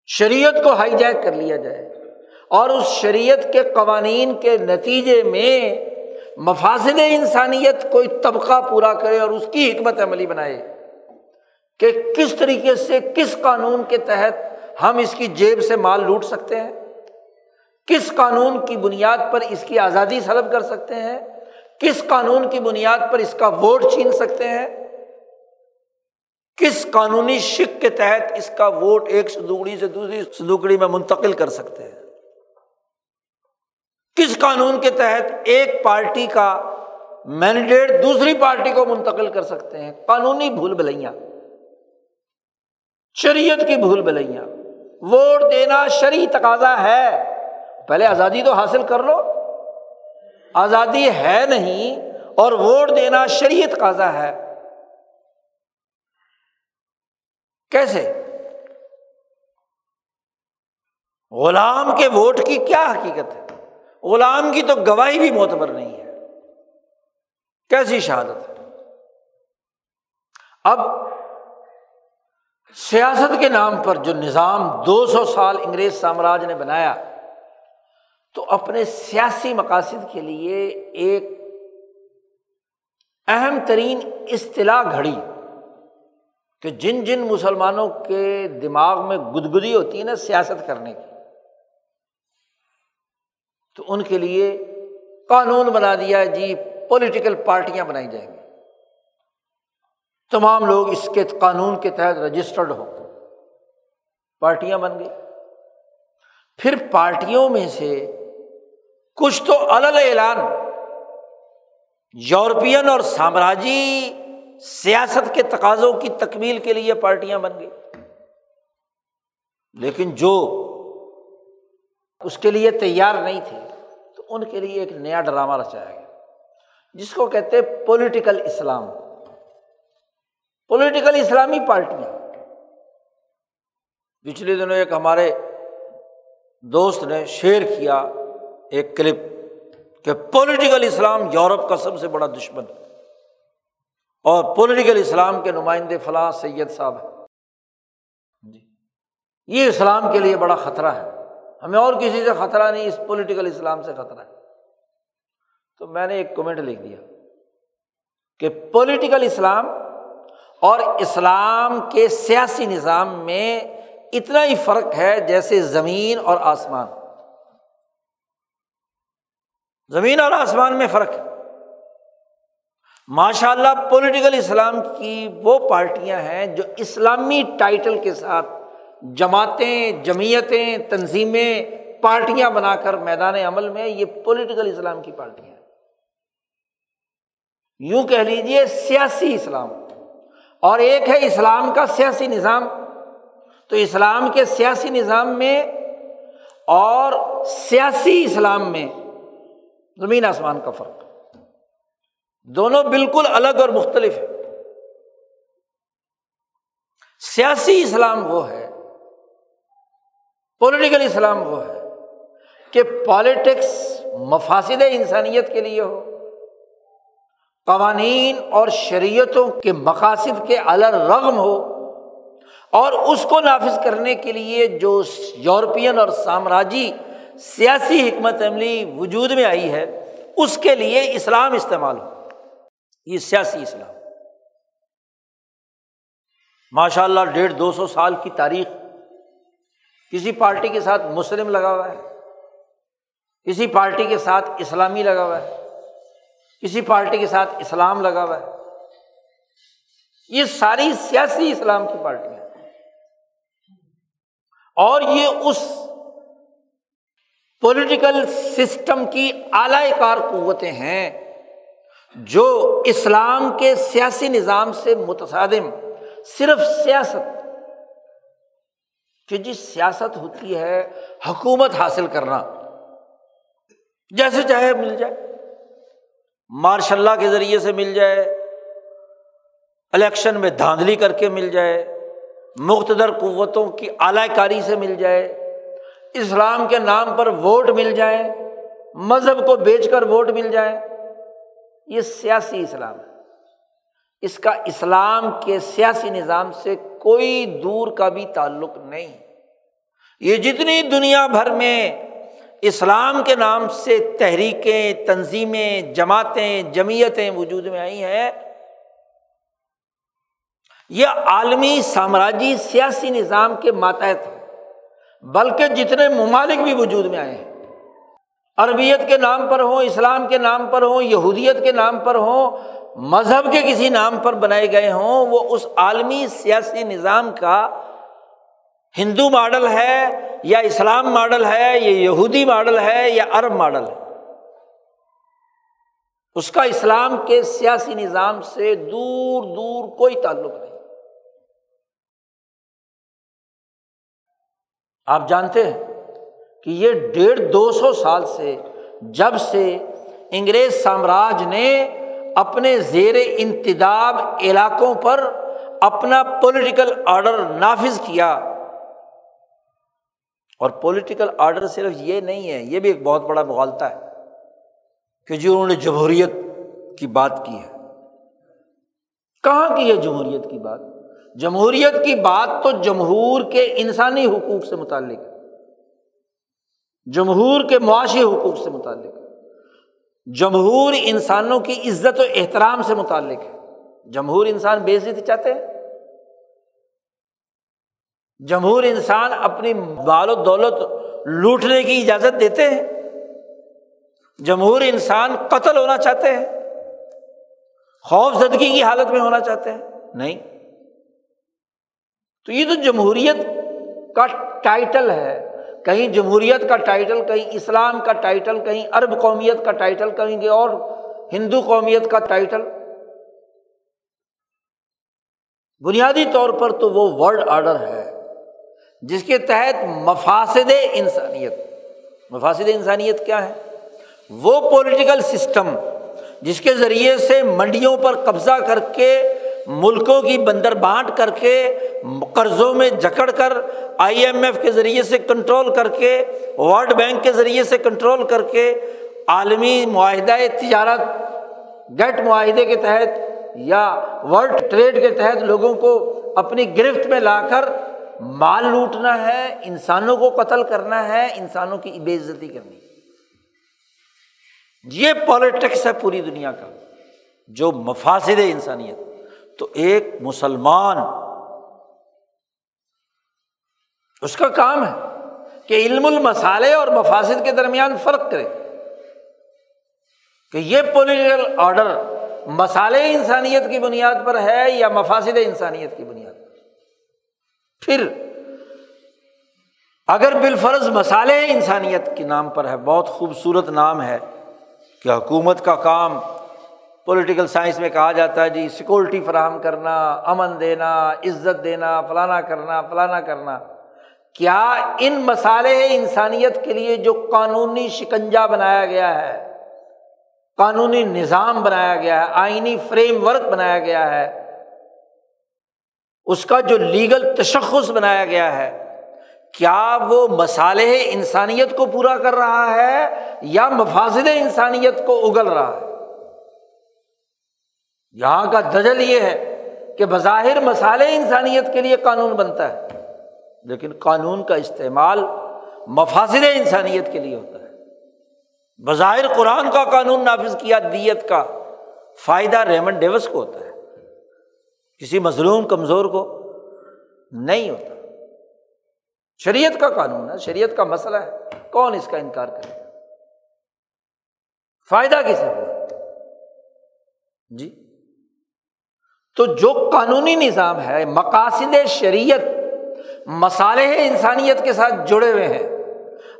S2: شریعت کو ہائی جیک کر لیا جائے، اور اس شریعت کے قوانین کے نتیجے میں مفاصد انسانیت کوئی طبقہ پورا کرے اور اس کی حکمت عملی بنائے۔ کہ کس طریقے سے کس قانون کے تحت ہم اس کی جیب سے مال لوٹ سکتے ہیں؟ کس قانون کی بنیاد پر اس کی آزادی سلب کر سکتے ہیں؟ کس قانون کی بنیاد پر اس کا ووٹ چھین سکتے ہیں؟ کس قانونی شک کے تحت اس کا ووٹ ایک سدوکڑی سے دوسری سدوکڑی میں منتقل کر سکتے ہیں؟ کس قانون کے تحت ایک پارٹی کا مینڈیٹ دوسری پارٹی کو منتقل کر سکتے ہیں؟ قانونی بھول بھلائیاں شریعت کی بھول بھلائیاں۔ ووٹ دینا شری تقاضا ہے۔ پہلے آزادی تو حاصل کر لو۔ آزادی ہے نہیں اور ووٹ دینا شریعت قاضا ہے۔ کیسے؟ غلام کے ووٹ کی کیا حقیقت ہے؟ غلام کی تو گواہی بھی معتبر نہیں ہے۔ کیسی شہادت ہے؟ اب سیاست کے نام پر جو نظام دو سو سال انگریز سامراج نے بنایا، تو اپنے سیاسی مقاصد کے لیے ایک اہم ترین اصطلاح گھڑی کہ جن جن مسلمانوں کے دماغ میں گدگدی ہوتی ہے نا سیاست کرنے کی، تو ان کے لیے قانون بنا دیا جی پولیٹیکل پارٹیاں بنائی جائیں گی۔ تمام لوگ اس کے قانون کے تحت رجسٹرڈ ہو پارٹیاں بن گئی پھر پارٹیوں میں سے کچھ تو اعلان، یورپین اور سامراجی سیاست کے تقاضوں کی تکمیل کے لیے پارٹیاں بن گئی لیکن جو اس کے لیے تیار نہیں تھے، تو ان کے لیے ایک نیا ڈرامہ رچایا گیا، جس کو کہتے پولیٹیکل اسلام پولیٹیکل اسلامی پارٹیاں پچھلے دنوں ایک ہمارے دوست نے شیئر کیا ایک کلپ کہ پولیٹیکل اسلام یورپ کا سب سے بڑا دشمن اور پولیٹیکل اسلام کے نمائندے فلاں سید صاحب ہیں۔ جی۔ یہ اسلام کے لیے بڑا خطرہ ہے۔ ہمیں اور کسی سے خطرہ نہیں، اس پولیٹیکل اسلام سے خطرہ ہے۔ تو میں نے ایک کمنٹ لکھ دیا کہ پولیٹیکل اسلام اور اسلام کے سیاسی نظام میں اتنا ہی فرق ہے جیسے زمین اور آسمان۔ زمین اور آسمان میں فرق ہے۔ ماشاء اللہ پولیٹیکل اسلام کی وہ پارٹیاں ہیں جو اسلامی ٹائٹل کے ساتھ جماعتیں، جمعیتیں، تنظیمیں، پارٹیاں بنا کر میدان عمل میں یہ پولیٹیکل اسلام کی پارٹیاں ہیں۔ یوں کہہ لیجیے سیاسی اسلام۔ اور ایک ہے اسلام کا سیاسی نظام۔ تو اسلام کے سیاسی نظام میں اور سیاسی اسلام میں زمین آسمان کا فرق۔ دونوں بالکل الگ اور مختلف ہے سیاسی اسلام وہ ہے پولیٹیکل اسلام وہ ہے کہ پالیٹکس مفاصد انسانیت کے لیے ہو۔ قوانین اور شریعتوں کے مقاصد کے رغم ہو اور اس کو نافذ کرنے کے لیے جو یورپین اور سامراجی سیاسی حکمت عملی وجود میں آئی ہے، اس کے لیے اسلام استعمال ہو۔ یہ سیاسی اسلام۔ ماشاء اللہ ڈیڑھ دو سو سال کی تاریخ۔ کسی پارٹی کے ساتھ مسلم لگا ہوا ہے۔ کسی پارٹی کے ساتھ اسلامی لگا ہوا ہے۔ کسی پارٹی کے ساتھ اسلام لگا ہوا ہے۔ یہ ساری سیاسی اسلام کی پارٹیاں اور یہ اس پولیٹیکل سسٹم کی اعلی کار قوتیں ہیں جو اسلام کے سیاسی نظام سے متصادم، صرف سیاست۔ کہ جی سیاست ہوتی ہے حکومت حاصل کرنا، جیسے چاہے مل جائے۔ مارش اللہ کے ذریعے سے مل جائے، الیکشن میں دھاندلی کر کے مل جائے مختدر قوتوں کی اعلی کاری سے مل جائے، اسلام کے نام پر ووٹ مل جائیں، مذہب کو بیچ کر ووٹ مل جائے یہ سیاسی اسلام ہے۔ اس کا اسلام کے سیاسی نظام سے کوئی دور کا بھی تعلق نہیں۔ یہ جتنی دنیا بھر میں اسلام کے نام سے تحریکیں، تنظیمیں، جماعتیں، جمعیتیں وجود میں آئی ہیں۔ یہ عالمی سامراجی سیاسی نظام کے ماتحت بلکہ جتنے ممالک بھی وجود میں آئے ہیں۔ عربیت کے نام پر ہوں، اسلام کے نام پر ہوں، یہودیت کے نام پر ہوں، مذہب کے کسی نام پر بنائے گئے ہوں، وہ اس عالمی سیاسی نظام کا ہندو ماڈل ہے یا اسلام ماڈل ہے، یا یہودی ماڈل ہے، یا عرب ماڈل ہے۔ اس کا اسلام کے سیاسی نظام سے دور دور کوئی تعلق نہیں۔ آپ جانتے ہیں کہ یہ ڈیڑھ دو سو سال سے جب سے انگریز سامراج نے اپنے زیر انتداب علاقوں پر اپنا پولیٹیکل آرڈر نافذ کیا اور پولیٹیکل آرڈر صرف یہ نہیں ہے، یہ بھی ایک بہت بڑا مغالتا ہے کہ جو انہوں نے جمہوریت کی بات کی ہے۔ کہاں کی ہے جمہوریت کی بات؟ جمہوریت کی بات تو جمہور کے انسانی حقوق سے متعلق ہے۔ جمہور کے معاشی حقوق سے متعلق ہے۔ جمہور انسانوں کی عزت و احترام سے متعلق ہے۔ جمہور انسان بے عزتی چاہتے ہیں؟ جمہور انسان اپنی بال و دولت لوٹنے کی اجازت دیتے ہیں۔ جمہور انسان قتل ہونا چاہتے ہیں۔ خوف زدگی کی حالت میں ہونا چاہتے ہیں۔ نہیں۔ تو یہ تو جمہوریت کا ٹائٹل ہے۔ کہیں جمہوریت کا ٹائٹل، کہیں اسلام کا ٹائٹل، کہیں عرب قومیت کا ٹائٹل، کہیں گے اور ہندو قومیت کا ٹائٹل۔ بنیادی طور پر تو وہ ورلڈ آرڈر ہے۔ جس کے تحت مفاصد انسانیت مفاصد انسانیت کیا ہے؟ وہ پولیٹیکل سسٹم جس کے ذریعے سے منڈیوں پر قبضہ کر کے ملکوں کی بندر بانٹ کر کے قرضوں میں جکڑ کر آئی ایم ایف کے ذریعے سے کنٹرول کر کے ورلڈ بینک کے ذریعے سے کنٹرول کر کے عالمی معاہدہ تجارت، گیٹ معاہدے کے تحت یا ورلڈ ٹریڈ کے تحت لوگوں کو اپنی گرفت میں لا کر مال لوٹنا ہے، انسانوں کو قتل کرنا ہے، انسانوں کی بے عزتی کرنی یہ پالیٹکس ہے پوری دنیا کا، جو مفاصد انسانیت۔ تو ایک مسلمان، اس کا کام ہے کہ علم المسالے اور مفاصد کے درمیان فرق کرے۔ کہ یہ پولیٹیکل آرڈر مسالے انسانیت کی بنیاد پر ہے یا مفاصد انسانیت کی بنیاد پر؟ پھر اگر بالفرض مسالے انسانیت کے نام پر ہے، بہت خوبصورت نام ہے کہ حکومت کا کام پولیٹیکل سائنس میں کہا جاتا ہے جی سیکورٹی فراہم کرنا، امن دینا، عزت دینا، فلانا کرنا فلانا کرنا۔ کیا ان مسالے انسانیت کے لیے جو قانونی شکنجا بنایا گیا ہے، قانونی نظام بنایا گیا ہے، آئینی فریم ورک بنایا گیا ہے اس کا جو لیگل تشخص بنایا گیا ہے، کیا وہ مسالح انسانیت کو پورا کر رہا ہے یا مفاظد انسانیت کو اگل رہا ہے؟ یہاں کا دجل یہ ہے کہ بظاہر مسالے انسانیت کے لیے قانون بنتا ہے، لیکن قانون کا استعمال مفاصل انسانیت کے لیے ہوتا ہے۔ بظاہر قرآن کا قانون نافذ کیا، دیت کا، فائدہ ریمنڈ ڈیوس کو ہوتا ہے۔ کسی مظلوم کمزور کو نہیں ہوتا۔ شریعت کا قانون ہے، شریعت کا مسئلہ ہے۔ کون اس کا انکار کرے؟ گا فائدہ کسے ہوا جی۔ تو جو قانونی نظام ہے، مقاصد شریعت مسالح انسانیت کے ساتھ جڑے ہوئے ہیں۔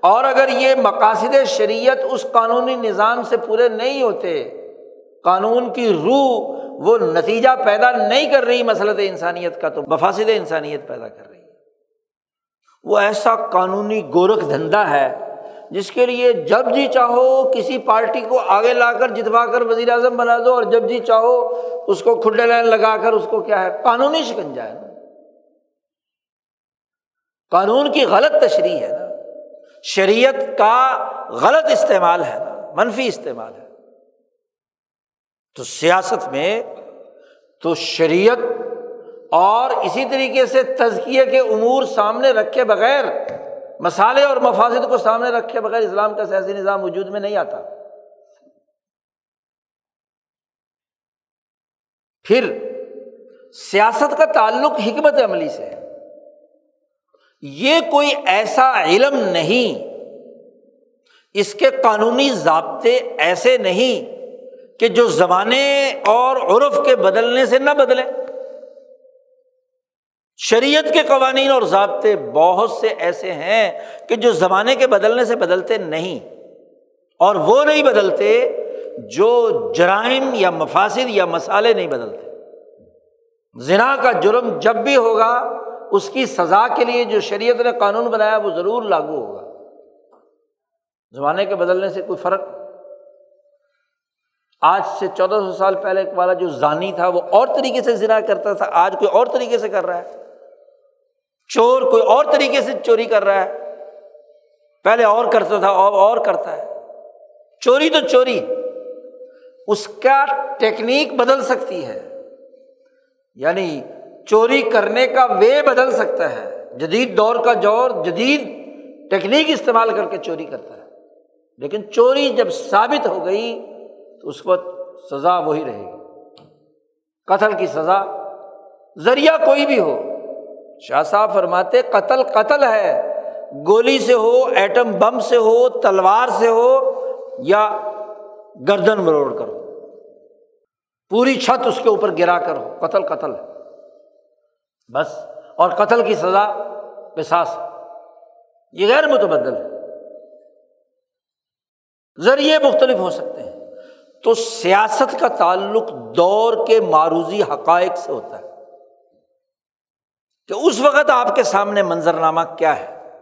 S2: اور اگر یہ مقاصد شریعت اس قانونی نظام سے پورے نہیں ہوتے، قانون کی روح وہ نتیجہ پیدا نہیں کر رہی مسلط انسانیت کا تو مفاصد انسانیت پیدا کر رہی ہے۔ وہ ایسا قانونی گورکھ دھندا ہے جس کے لیے جب جی چاہو کسی پارٹی کو آگے لا کر جتوا کر وزیر اعظم بنا دو اور جب جی چاہو اس کو کھڈے لائن لگا کر اس کو کیا ہے، قانونی شکنجا ہے۔ نا قانون کی غلط تشریح ہے نا۔ شریعت کا غلط استعمال ہے نا، منفی استعمال ہے۔ تو سیاست میں تو شریعت اور اسی طریقے سے تزکیے کے امور سامنے رکھے بغیر، مسالے اور مفاصد کو سامنے رکھے بغیر اسلام کا سیاسی نظام وجود میں نہیں آتا۔ پھر سیاست کا تعلق حکمت عملی سے ہے۔ یہ کوئی ایسا علم نہیں، اس کے قانونی ضابطے ایسے نہیں کہ جو زمانے اور عرف کے بدلنے سے نہ بدلے۔ شریعت کے قوانین اور ضابطے بہت سے ایسے ہیں کہ جو زمانے کے بدلنے سے بدلتے نہیں اور وہ نہیں بدلتے جو جرائم یا مفاصد یا مسالے نہیں بدلتے۔ زنا کا جرم جب بھی ہوگا، اس کی سزا کے لیے جو شریعت نے قانون بنایا وہ ضرور لاگو ہوگا۔ زمانے کے بدلنے سے کوئی فرق آج سے چودہ سو سال پہلے والا جو زانی تھا، وہ اور طریقے سے زنا کرتا تھا، آج کوئی اور طریقے سے کر رہا ہے۔ چور کوئی اور طریقے سے چوری کر رہا ہے۔ پہلے اور کرتا تھا اور اور کرتا ہے۔ چوری تو چوری۔ اس کا ٹیکنیک بدل سکتی ہے۔ یعنی چوری کرنے کا وے بدل سکتا ہے۔ جدید دور کا جور جدید ٹیکنیک استعمال کر کے چوری کرتا ہے۔ لیکن چوری جب ثابت ہو گئی تو اس وقت سزا وہی رہے گی۔ قتل کی سزا ذریعہ کوئی بھی ہو۔ شاہ صاحب فرماتے قتل قتل ہے۔ گولی سے ہو، ایٹم بم سے ہو، تلوار سے ہو یا گردن مروڑ کر ہو۔ پوری چھت اس کے اوپر گرا کر ہو۔ قتل قتل ہے۔ بس۔ اور قتل کی سزا پساس یہ غیر متبدل ہے۔ ذریعے مختلف ہو سکتے ہیں۔ تو سیاست کا تعلق دور کے معروضی حقائق سے ہوتا ہے کہ اس وقت آپ کے سامنے منظرنامہ کیا ہے؟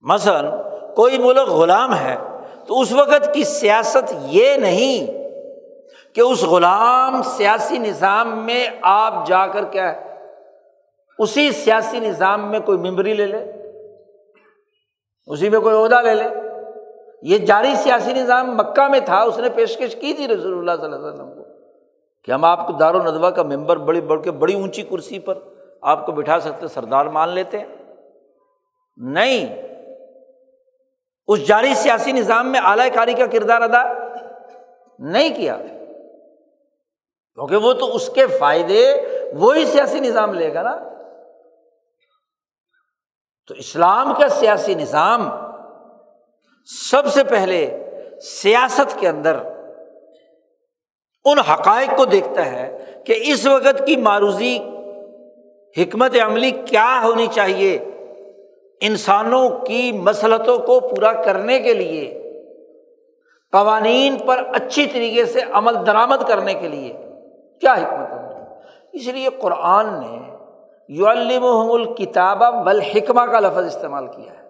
S2: مثلاً کوئی ملک غلام ہے تو اس وقت کی سیاست یہ نہیں کہ اس غلام سیاسی نظام میں آپ جا کر کیا ہے، اسی سیاسی نظام میں کوئی ممبری لے لے، اسی میں کوئی عہدہ لے لے۔ یہ جاری سیاسی نظام مکہ میں تھا، اس نے پیشکش کی تھی رسول اللہ صلی اللہ علیہ وسلم کو کہ ہم آپ کو دار و ندوہ کا ممبر بڑی بڑھ کے بڑی اونچی کرسی پر
S1: آپ کو بٹھا سکتے، سردار مان لیتے۔ ہیں نہیں، اس جاری سیاسی نظام میں اعلی کاری کا کردار ادا نہیں کیا۔ کیونکہ وہ تو اس کے فائدے، وہی سیاسی نظام لے گا نا۔ تو اسلام کا سیاسی نظام سب سے پہلے سیاست کے اندر ان حقائق کو دیکھتا ہے کہ اس وقت کی معروضی حکمت عملی کیا ہونی چاہیے۔ انسانوں کی مسلطوں کو پورا کرنے کے لیے، قوانین پر اچھی طریقے سے عمل درآمد کرنے کے لیے کیا حکمت عملی اس لیے قرآن نے یو الم الکتاب والحکمہ کا لفظ استعمال کیا ہے۔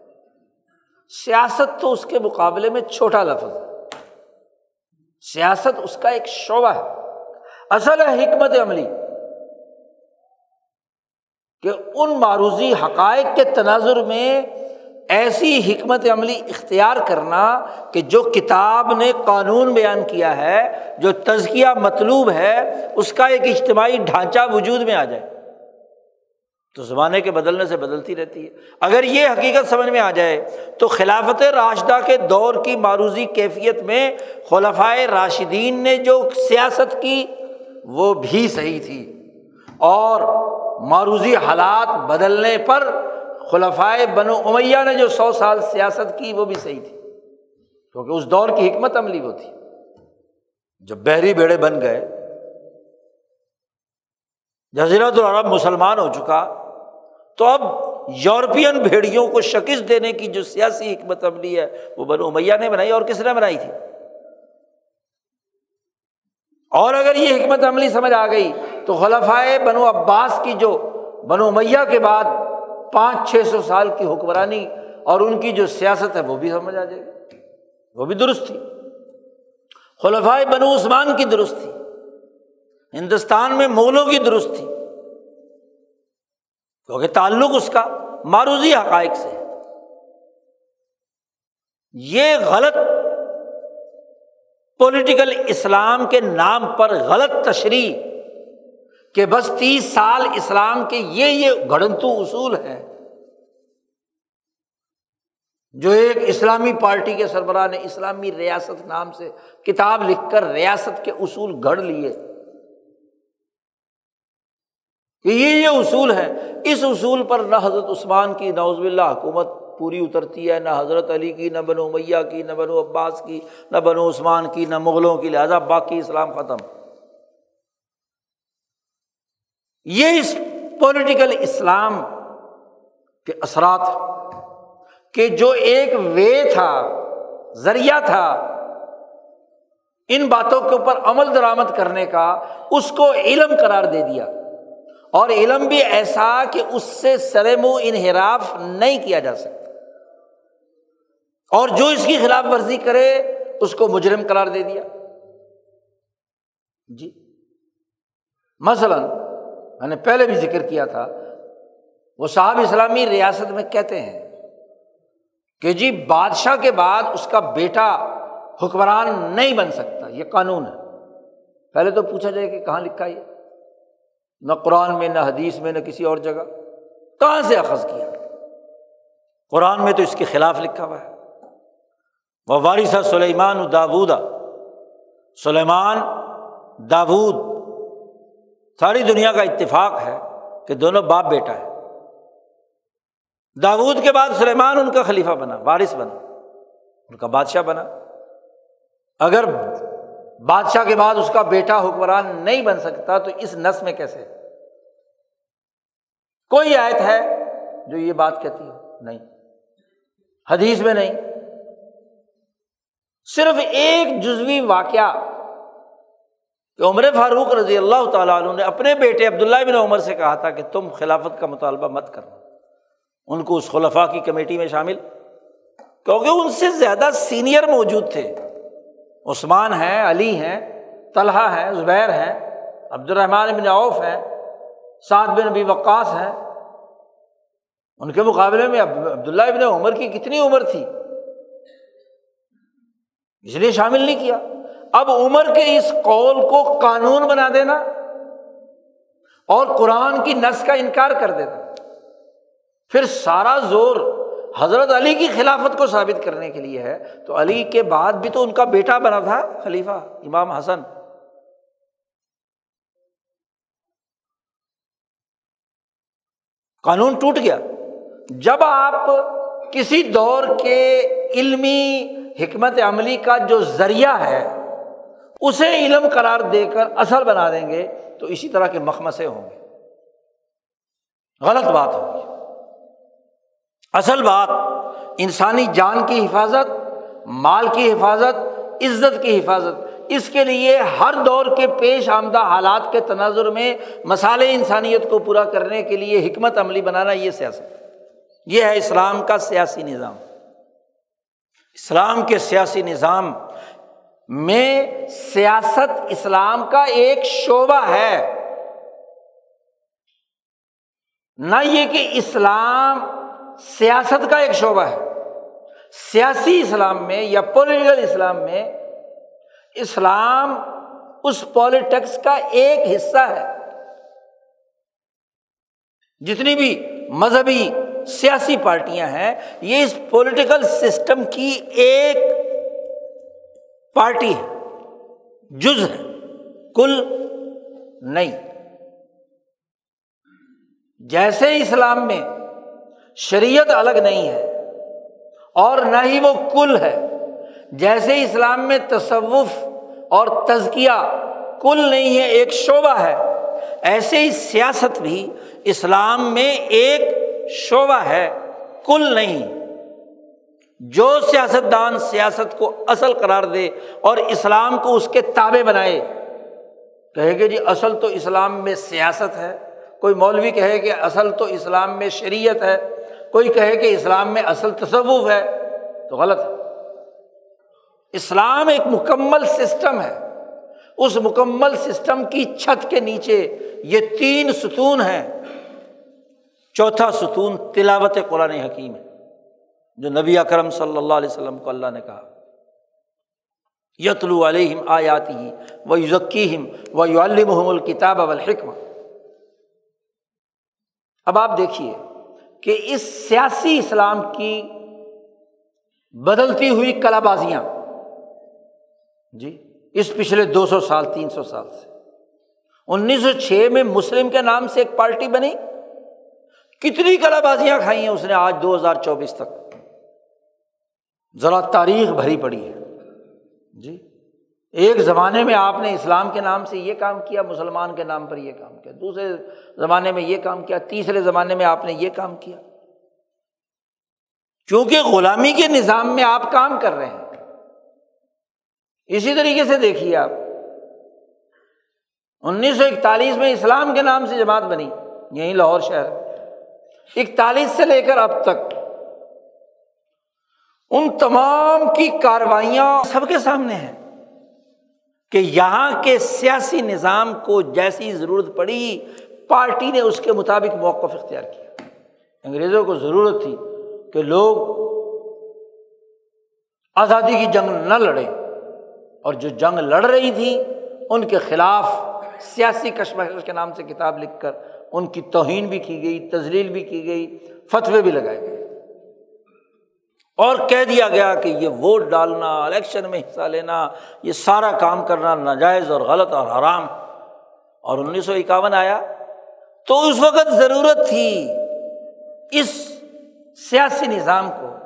S1: سیاست تو اس کے مقابلے میں چھوٹا لفظ ہے۔ سیاست اس کا ایک شعبہ ہے۔ اصل ہے حکمت عملی۔ کہ ان معروضی حقائق کے تناظر میں ایسی حکمت عملی اختیار کرنا کہ جو کتاب نے قانون بیان کیا ہے، جو تزکیہ مطلوب ہے، اس کا ایک اجتماعی ڈھانچہ وجود میں آ جائے۔ تو زمانے کے بدلنے سے بدلتی رہتی ہے۔ اگر یہ حقیقت سمجھ میں آ جائے تو خلافت راشدہ کے دور کی معروضی کیفیت میں خلفۂ راشدین نے جو سیاست کی وہ بھی صحیح تھی۔ اور معروضی حالات بدلنے پر خلفائے بنو امیہ نے جو سو سال سیاست کی وہ بھی صحیح تھی۔ کیونکہ اس دور کی حکمت عملی وہ تھی۔ جب بحری بیڑے بن گئے جزیرت العرب مسلمان ہو چکا تو اب یورپین بھیڑیوں کو شکست دینے کی جو سیاسی حکمت عملی ہے، وہ بنو امیہ نے بنائی اور کس نے بنائی تھی؟ اور اگر یہ حکمت عملی سمجھ آ گئی تو خلفائے بنو عباس کی جو بنو میاں کے بعد پانچ چھ سو سال کی حکمرانی اور ان کی جو سیاست ہے، وہ بھی سمجھ آ جائے گی۔ وہ بھی درست تھی۔ خلفائے بنو عثمان کی درست تھی۔ ہندوستان میں مغلوں کی درست تھی۔ کیونکہ تعلق اس کا معروضی حقائق سے یہ غلط پولیٹیکل اسلام کے نام پر غلط تشریح کہ بس تیس سال اسلام کے یہ یہ گھڑنتو اصول ہیں جو ایک اسلامی پارٹی کے سربراہ نے اسلامی ریاست نام سے کتاب لکھ کر ریاست کے اصول گھڑ لیے۔ کہ یہ یہ اصول ہے۔ اس اصول پر نہ حضرت عثمان کی نوز اللہ حکومت پوری اترتی ہے، نہ حضرت علی کی، نہ بنو میاں کی، نہ بنو عباس کی، نہ بنو عثمان کی، نہ مغلوں کی، لہٰذا باقی اسلام ختم۔ یہ اس پولیٹیکل اسلام کے اثرات کہ جو ایک وے تھا، ذریعہ تھا، ان باتوں کے اوپر عمل درآمد کرنے کا، اس کو علم قرار دے دیا۔ اور علم بھی ایسا کہ اس سے سرم و انحراف نہیں کیا جا سکتا۔ اور جو اس کی خلاف ورزی کرے، اس کو مجرم قرار دے دیا۔ جی۔ مثلاً، میں نے پہلے بھی ذکر کیا تھا، وہ صاحب اسلامی ریاست میں کہتے ہیں کہ جی بادشاہ کے بعد اس کا بیٹا حکمران نہیں بن سکتا، یہ قانون ہے۔ پہلے تو پوچھا جائے کہ کہاں لکھا یہ نہ قرآن میں، نہ حدیث میں، نہ کسی اور جگہ۔ کہاں سے اخذ کیا؟ قرآن میں تو اس کے خلاف لکھا ہوا ہے۔ وہ وارث سلیمان داودا سلیمان داود ساری دنیا کا اتفاق ہے کہ دونوں باپ بیٹا ہے داود کے بعد سلیمان ان کا خلیفہ بنا، وارث بنا، ان کا بادشاہ بنا۔ اگر بادشاہ کے بعد اس کا بیٹا حکمران نہیں بن سکتا، تو اس نس میں کیسے؟ کوئی آیت ہے جو یہ بات کہتی ہے؟ نہیں۔ حدیث میں نہیں۔ صرف ایک جزوی واقعہ کہ عمر فاروق رضی اللہ تعالیٰ عنہ نے اپنے بیٹے عبداللہ بن عمر سے کہا تھا کہ تم خلافت کا مطالبہ مت کرنا ان کو اس خلفا کی کمیٹی میں شامل۔ کیونکہ ان سے زیادہ سینئر موجود تھے۔ عثمان ہیں علی ہیں، طلحہ ہیں زبیر ہیں عبد الرحمٰن بن عوف ہیں، سعد بن ابی وقاص ہیں۔ ان کے مقابلے میں عبداللہ ابن عمر کی کتنی عمر تھی؟ اس لیے شامل نہیں کیا۔ اب عمر کے اس قول کو قانون بنا دینا
S2: اور قرآن کی نس کا انکار کر دیتا پھر سارا زور حضرت علی کی خلافت کو ثابت کرنے کے لیے ہے، تو علی کے بعد بھی تو ان کا بیٹا بنا تھا خلیفہ، امام حسن۔ قانون ٹوٹ گیا۔ جب آپ کسی دور کے علمی حکمت عملی کا جو ذریعہ ہے، اسے علم قرار دے کر اصل بنا دیں گے، تو اسی طرح کے مخمسے ہوں گے۔ غلط بات ہوگی۔ اصل بات، انسانی جان کی حفاظت، مال کی حفاظت، عزت کی حفاظت، اس کے لیے ہر دور کے پیش آمدہ حالات کے تناظر میں مسالے انسانیت کو پورا کرنے کے لیے حکمت عملی بنانا یہ سیاست یہ ہے اسلام کا سیاسی نظام۔ اسلام کے سیاسی نظام میں سیاست اسلام کا ایک شعبہ ہے۔ نہ یہ کہ اسلام سیاست کا ایک شعبہ ہے۔ سیاسی اسلام میں یا پولیٹیکل اسلام میں اسلام اس پالیٹکس کا ایک حصہ ہے۔ جتنی بھی مذہبی سیاسی پارٹیاں ہیں، یہ اس پولیٹیکل سسٹم کی ایک پارٹی ہے۔ جز ہے۔ کل نہیں۔ جیسے اسلام میں شریعت الگ نہیں ہے اور نہ ہی وہ کل ہے۔ جیسے اسلام میں تصوف اور تزکیہ کل نہیں ہے، ایک شعبہ ہے، ایسے ہی سیاست بھی اسلام میں ایک شعبہ ہے، کل نہیں۔ جو سیاست دان سیاست کو اصل قرار دے اور اسلام کو اس کے تابے بنائے، کہے کہ جی اصل تو اسلام میں سیاست ہے۔ کوئی مولوی کہے کہ اصل تو اسلام میں شریعت ہے۔ کوئی کہے کہ اسلام میں اصل تصوف ہے تو غلط ہے۔ اسلام ایک مکمل سسٹم ہے۔ اس مکمل سسٹم کی چھت کے نیچے یہ تین ستون ہیں۔ چوتھا ستون تلاوت قرآن حکیم ہے، جو نبی اکرم صلی اللہ علیہ وسلم کو اللہ نے کہا۔ یتلو علیہم آیاتی و یوزکیم و یو الکتاب الحکم اب آپ دیکھیے۔ کہ اس سیاسی اسلام کی بدلتی ہوئی کلا بازیاں جی اس پچھلے دو سو سال، تین سو سال سے۔ انیس سو چھ میں مسلم کے نام سے ایک پارٹی بنی۔ کتنی کلا بازیاں کھائی ہیں اس نے آج دو ہزار چوبیس تک۔ ذرا تاریخ بھری پڑی ہے۔ جی۔ ایک زمانے میں آپ نے اسلام کے نام سے یہ کام کیا، مسلمان کے نام پر یہ کام کیا۔ دوسرے زمانے میں یہ کام کیا، تیسرے زمانے میں آپ نے یہ کام کیا۔ کیونکہ غلامی کے نظام میں آپ کام کر رہے ہیں۔ اسی طریقے سے دیکھیے آپ۔ انیس سو اکتالیس میں اسلام کے نام سے جماعت بنی، یہیں لاہور شہر۔ اکتالیس سے لے کر اب تک ان تمام کی کاروائیاں سب کے سامنے ہیں۔ کہ یہاں کے سیاسی نظام کو جیسی ضرورت پڑی، پارٹی نے اس کے مطابق موقف اختیار کیا۔ انگریزوں کو ضرورت تھی کہ لوگ آزادی کی جنگ نہ لڑے اور جو جنگ لڑ رہی تھی ان کے خلاف سیاسی کشمکش کے نام سے کتاب لکھ کر ان کی توہین بھی کی گئی تزلیل بھی کی گئی، فتوے بھی لگائے گئے۔ اور کہہ دیا گیا کہ یہ ووٹ ڈالنا، الیکشن میں حصہ لینا، یہ سارا کام کرنا ناجائز اور غلط اور حرام۔ اور انیس سو اکاون آیا۔ تو اس وقت ضرورت تھی اس سیاسی نظام کو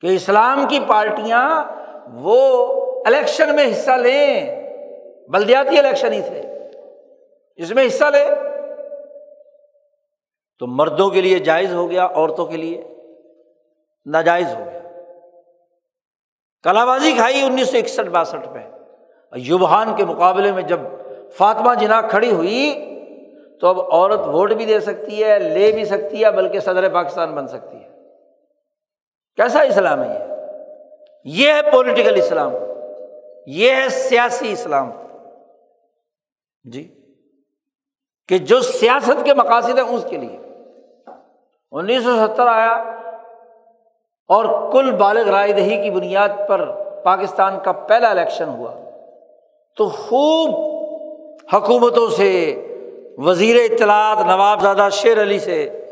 S2: کہ اسلام کی پارٹیاں وہ الیکشن میں حصہ لیں۔ بلدیاتی الیکشن ہی تھے۔ اس میں حصہ لے تو مردوں کے لیے جائز ہو گیا، عورتوں کے لیے ناجائز ہو گیا۔ کلا بازی کھائی انیس سو اکسٹھ باسٹھ میں۔ یوبہان کے مقابلے میں جب فاطمہ جناح کھڑی ہوئی، تو اب عورت ووٹ بھی دے سکتی ہے، لے بھی سکتی ہے، بلکہ صدر پاکستان بن سکتی ہے۔ کیسا اسلام ہے یہ؟ یہ ہے پولیٹیکل اسلام۔ یہ ہے سیاسی اسلام۔ جی کہ جو سیاست کے مقاصد ہیں اس کے لیے۔ انیس سو ستر آیا اور کل بالغ رائے دہی کی بنیاد پر پاکستان کا پہلا الیکشن ہوا۔ تو خوب حکومتوں سے، وزیر اطلاعات نواب زادہ شیر علی سے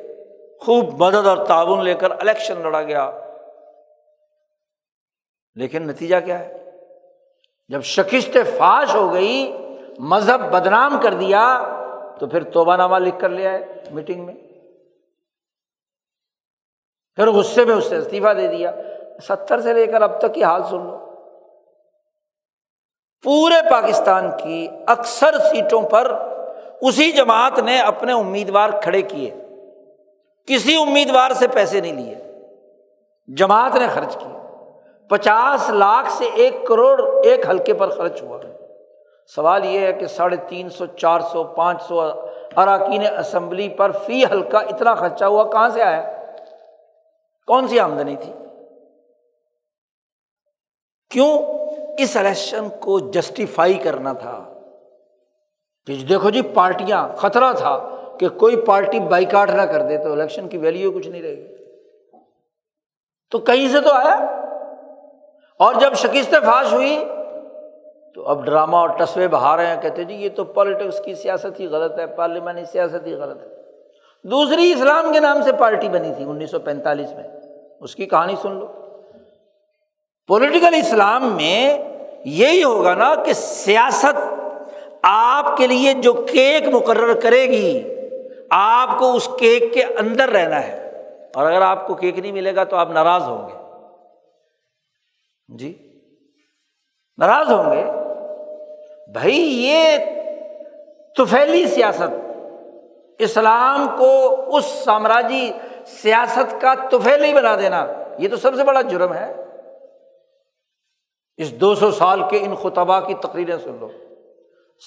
S2: خوب مدد اور تعاون لے کر الیکشن لڑا گیا۔ لیکن نتیجہ کیا ہے؟ جب شکست فاش ہو گئی، مذہب بدنام کر دیا، تو پھر توبہ نامہ لکھ کر لیا ہے میٹنگ میں۔ پھر غصے میں اس سے استعفیٰ دے دیا۔ ستر سے لے کر اب تک کی حال سن لو۔ پورے پاکستان کی اکثر سیٹوں پر اسی جماعت نے اپنے امیدوار کھڑے کیے۔ کسی امیدوار سے پیسے نہیں لیے۔ جماعت نے خرچ کیے۔ پچاس لاکھ سے ایک کروڑ ایک حلقے پر خرچ ہوا۔ سوال یہ ہے کہ ساڑھے تین سو، چار سو، پانچ سو اراکین اسمبلی پر فی حلقہ اتنا خرچہ ہوا کہاں سے آیا؟ کون سی آمدنی تھی؟ کیوں اس الیکشن کو جسٹیفائی کرنا تھا؟ کہ دیکھو جی پارٹیاں، خطرہ تھا کہ کوئی پارٹی بائیکاٹ نہ کر دے تو الیکشن کی ویلیو کچھ نہیں رہے گی۔ تو کہیں سے تو آیا؟ اور جب شکست فاش ہوئی تو اب ڈرامہ اور ٹسوے بہا رہے ہیں، کہتے جی یہ تو پالیٹکس کی سیاست ہی غلط ہے، پارلیمانی سیاست ہی غلط ہے۔ دوسری اسلام کے نام سے پارٹی بنی تھی انیس سو پینتالیس میں۔ اس کی کہانی سن لو۔ پولیٹیکل اسلام میں یہی ہوگا نا کہ سیاست آپ کے لیے جو کیک مقرر کرے گی، آپ کو اس کیک کے اندر رہنا ہے۔ اور اگر آپ کو کیک نہیں ملے گا تو آپ ناراض ہوں گے۔ جی ناراض ہوں گے۔ بھائی، یہ توفیلی سیاست، اسلام کو اس سامراجی سیاست کا توفیلی بنا دینا، یہ تو سب سے بڑا جرم ہے۔ اس دو سو سال کے ان خطبہ کی تقریریں سن لو۔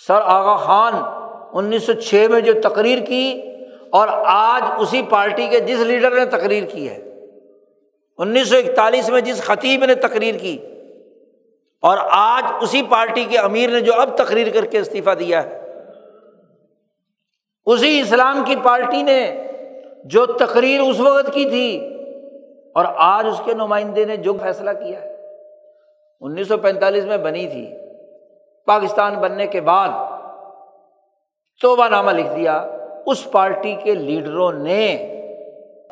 S2: سر آغا خان انیس سو چھ میں جو تقریر کی اور آج اسی پارٹی کے جس لیڈر نے تقریر کی ہے۔ انیس سو اکتالیس میں جس خطیب نے تقریر کی اور آج اسی پارٹی کے امیر نے جو اب تقریر کر کے استعفیٰ دیا ہے۔ اسی اسلام کی پارٹی نے جو تقریر اس وقت کی تھی اور آج اس کے نمائندے نے جو فیصلہ کیا ہے۔ انیس سو پینتالیس میں بنی تھی۔ پاکستان بننے کے بعد توبہ نامہ لکھ دیا۔ اس پارٹی کے لیڈروں نے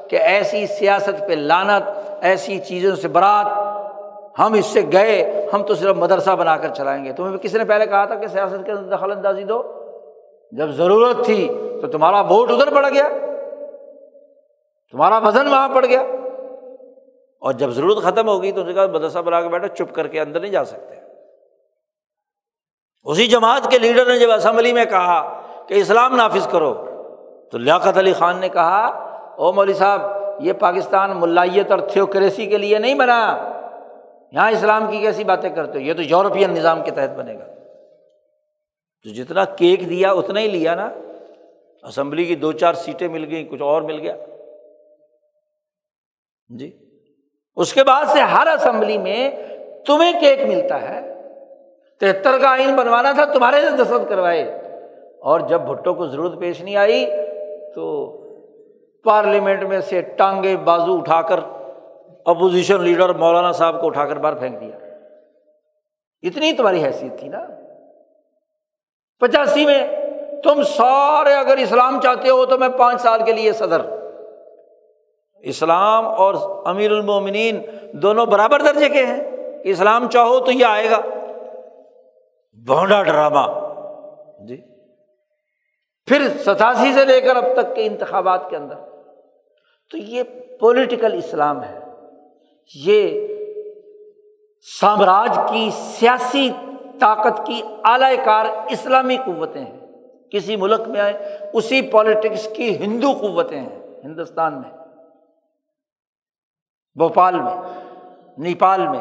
S2: کہ ایسی سیاست پہ لانت ایسی چیزوں سے برات، ہم اس سے گئے، ہم تو صرف مدرسہ بنا کر چلائیں گے۔ تمہیں کسی نے پہلے کہا تھا کہ سیاست کے اندر دخل اندازی دو؟ جب ضرورت تھی تو تمہارا ووٹ ادھر پڑ گیا۔ تمہارا وزن وہاں پڑ گیا۔ اور جب ضرورت ختم ہوگی تو کہا مدرسہ بنا کے بیٹھے چپ کر کے اندر نہیں جا سکتے۔ اسی جماعت کے لیڈر نے جب اسمبلی میں کہا کہ اسلام نافذ کرو، تو لیاقت علی خان نے کہا، او مولوی صاحب، یہ پاکستان ملائیت اور تھیوکریسی کے لیے نہیں بنا۔ یہاں اسلام کی کیسی باتیں کرتے ہو؟ یہ تو یورپین نظام کے تحت بنے گا۔ تو جتنا کیک دیا، اتنا ہی لیا نا۔ اسمبلی کی دو چار سیٹیں مل گئیں، کچھ اور مل گیا۔ جی؟ اس کے بعد سے ہر اسمبلی میں تمہیں کیک ملتا ہے۔ تہتر کا آئین بنوانا تھا، تمہارے سے دستخط کروائے۔ اور جب بھٹو کو ضرورت پیش نہیں آئی، تو پارلیمنٹ میں سے ٹانگے بازو اٹھا کر اپوزیشن لیڈر مولانا صاحب کو اٹھا کر باہر پھینک دیا۔ اتنی تمہاری حیثیت تھی نا۔ پچاسی میں تم سارے اگر اسلام چاہتے ہو تو میں پانچ سال کے لیے صدر۔ اسلام اور امیر المومنین دونوں برابر درجے کے ہیں۔ اسلام چاہو تو یہ آئے گا۔ بونڈا ڈرامہ۔ جی۔ پھر ستاسی سے لے کر اب تک کے انتخابات کے اندر۔ تو یہ پولیٹیکل اسلام ہے۔ یہ سامراج کی سیاسی طاقت کی اعلی کار اسلامی قوتیں ہیں۔ کسی ملک میں آئے اسی پالیٹکس کی ہندو قوتیں ہیں۔ ہندوستان میں۔ بھوپال میں، نیپال میں۔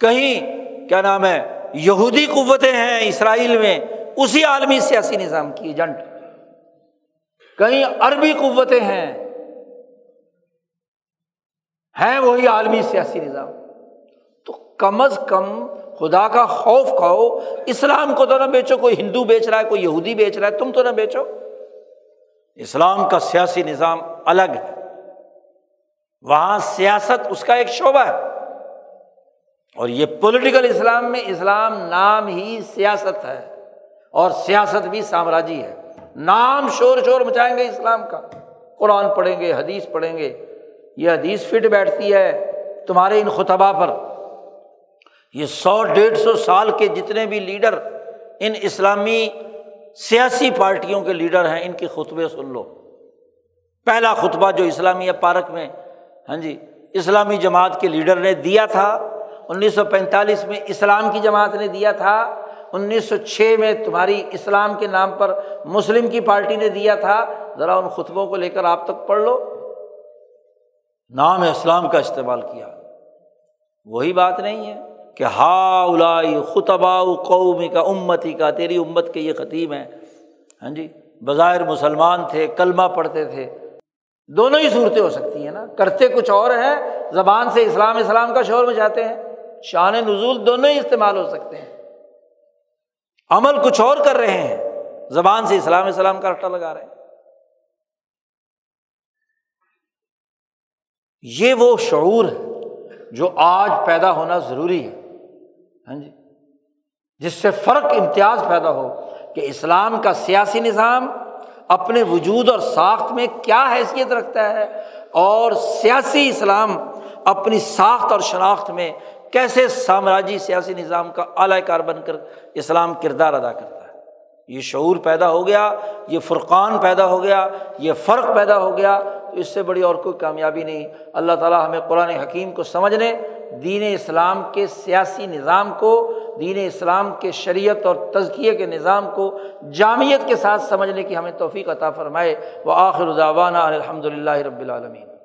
S2: کہیں، کیا نام ہے، یہودی قوتیں ہیں اسرائیل میں، اسی عالمی سیاسی نظام کی ایجنٹ۔ کہیں عربی قوتیں ہیں ہیں وہی عالمی سیاسی نظام۔ تو کم از کم خدا کا خوف کھاؤ، اسلام کو تو نہ بیچو، کوئی ہندو بیچ رہا ہے، کوئی یہودی بیچ رہا ہے، تم تو نہ بیچو۔ اسلام کا سیاسی نظام الگ ہے۔ وہاں سیاست اس کا ایک شعبہ ہے۔ اور یہ پولیٹیکل اسلام میں اسلام نام ہی سیاست ہے۔ اور سیاست بھی سامراجی ہے۔ نام شور شور مچائیں گے اسلام کا۔ قرآن پڑھیں گے، حدیث پڑھیں گے۔ یہ حدیث فٹ بیٹھتی ہے تمہارے ان خطبہ پر۔ یہ سو ڈیڑھ سو سال کے جتنے بھی لیڈر ان اسلامی سیاسی پارٹیوں کے لیڈر ہیں، ان کے خطبے سن لو۔ پہلا خطبہ جو اسلامیہ پارک میں ہاں جی اسلامی جماعت کے لیڈر نے دیا تھا۔ انیس سو پینتالیس میں اسلام کی جماعت نے دیا تھا۔ انیس سو چھ میں تمہاری اسلام کے نام پر مسلم کی پارٹی نے دیا تھا۔ ذرا ان خطبوں کو لے کر آپ تک پڑھ لو۔ نام اسلام کا استعمال کیا۔ وہی بات نہیں ہے کہ ہا الائی خطبا قومی کا امتی کا تیری امت کے یہ خطیب ہیں۔ ہاں جی بظاہر مسلمان تھے، کلمہ پڑھتے تھے۔ دونوں ہی صورتیں ہو سکتی ہیں نا۔ کرتے کچھ اور ہیں، زبان سے اسلام اسلام کا شور میں جاتے ہیں۔ شان نزول دونوں ہی استعمال ہو سکتے ہیں۔ عمل کچھ اور کر رہے ہیں، زبان سے اسلام اسلام کا رٹا لگا رہے ہیں۔ یہ وہ شعور ہے جو آج پیدا ہونا ضروری ہے۔ ہاں جی۔ جس سے فرق، امتیاز پیدا ہو کہ اسلام کا سیاسی نظام اپنے وجود اور ساخت میں کیا حیثیت رکھتا ہے اور سیاسی اسلام اپنی ساخت اور شناخت میں کیسے سامراجی سیاسی نظام کا اعلی کار بن کر اسلام کردار ادا کرتا ہے؟ یہ شعور پیدا ہو گیا، یہ فرقان پیدا ہو گیا، یہ فرق پیدا ہو گیا، تو اس سے بڑی اور کوئی کامیابی نہیں۔ اللہ تعالیٰ ہمیں قرآن حکیم کو سمجھنے، دین اسلام کے سیاسی نظام کو دین اسلام کے شریعت اور تزکیے کے نظام کو جامعت کے ساتھ سمجھنے کی ہمیں توفیق عطا فرمائے۔ وہ آخر الداوانہ الحمد للہ رب العالمین۔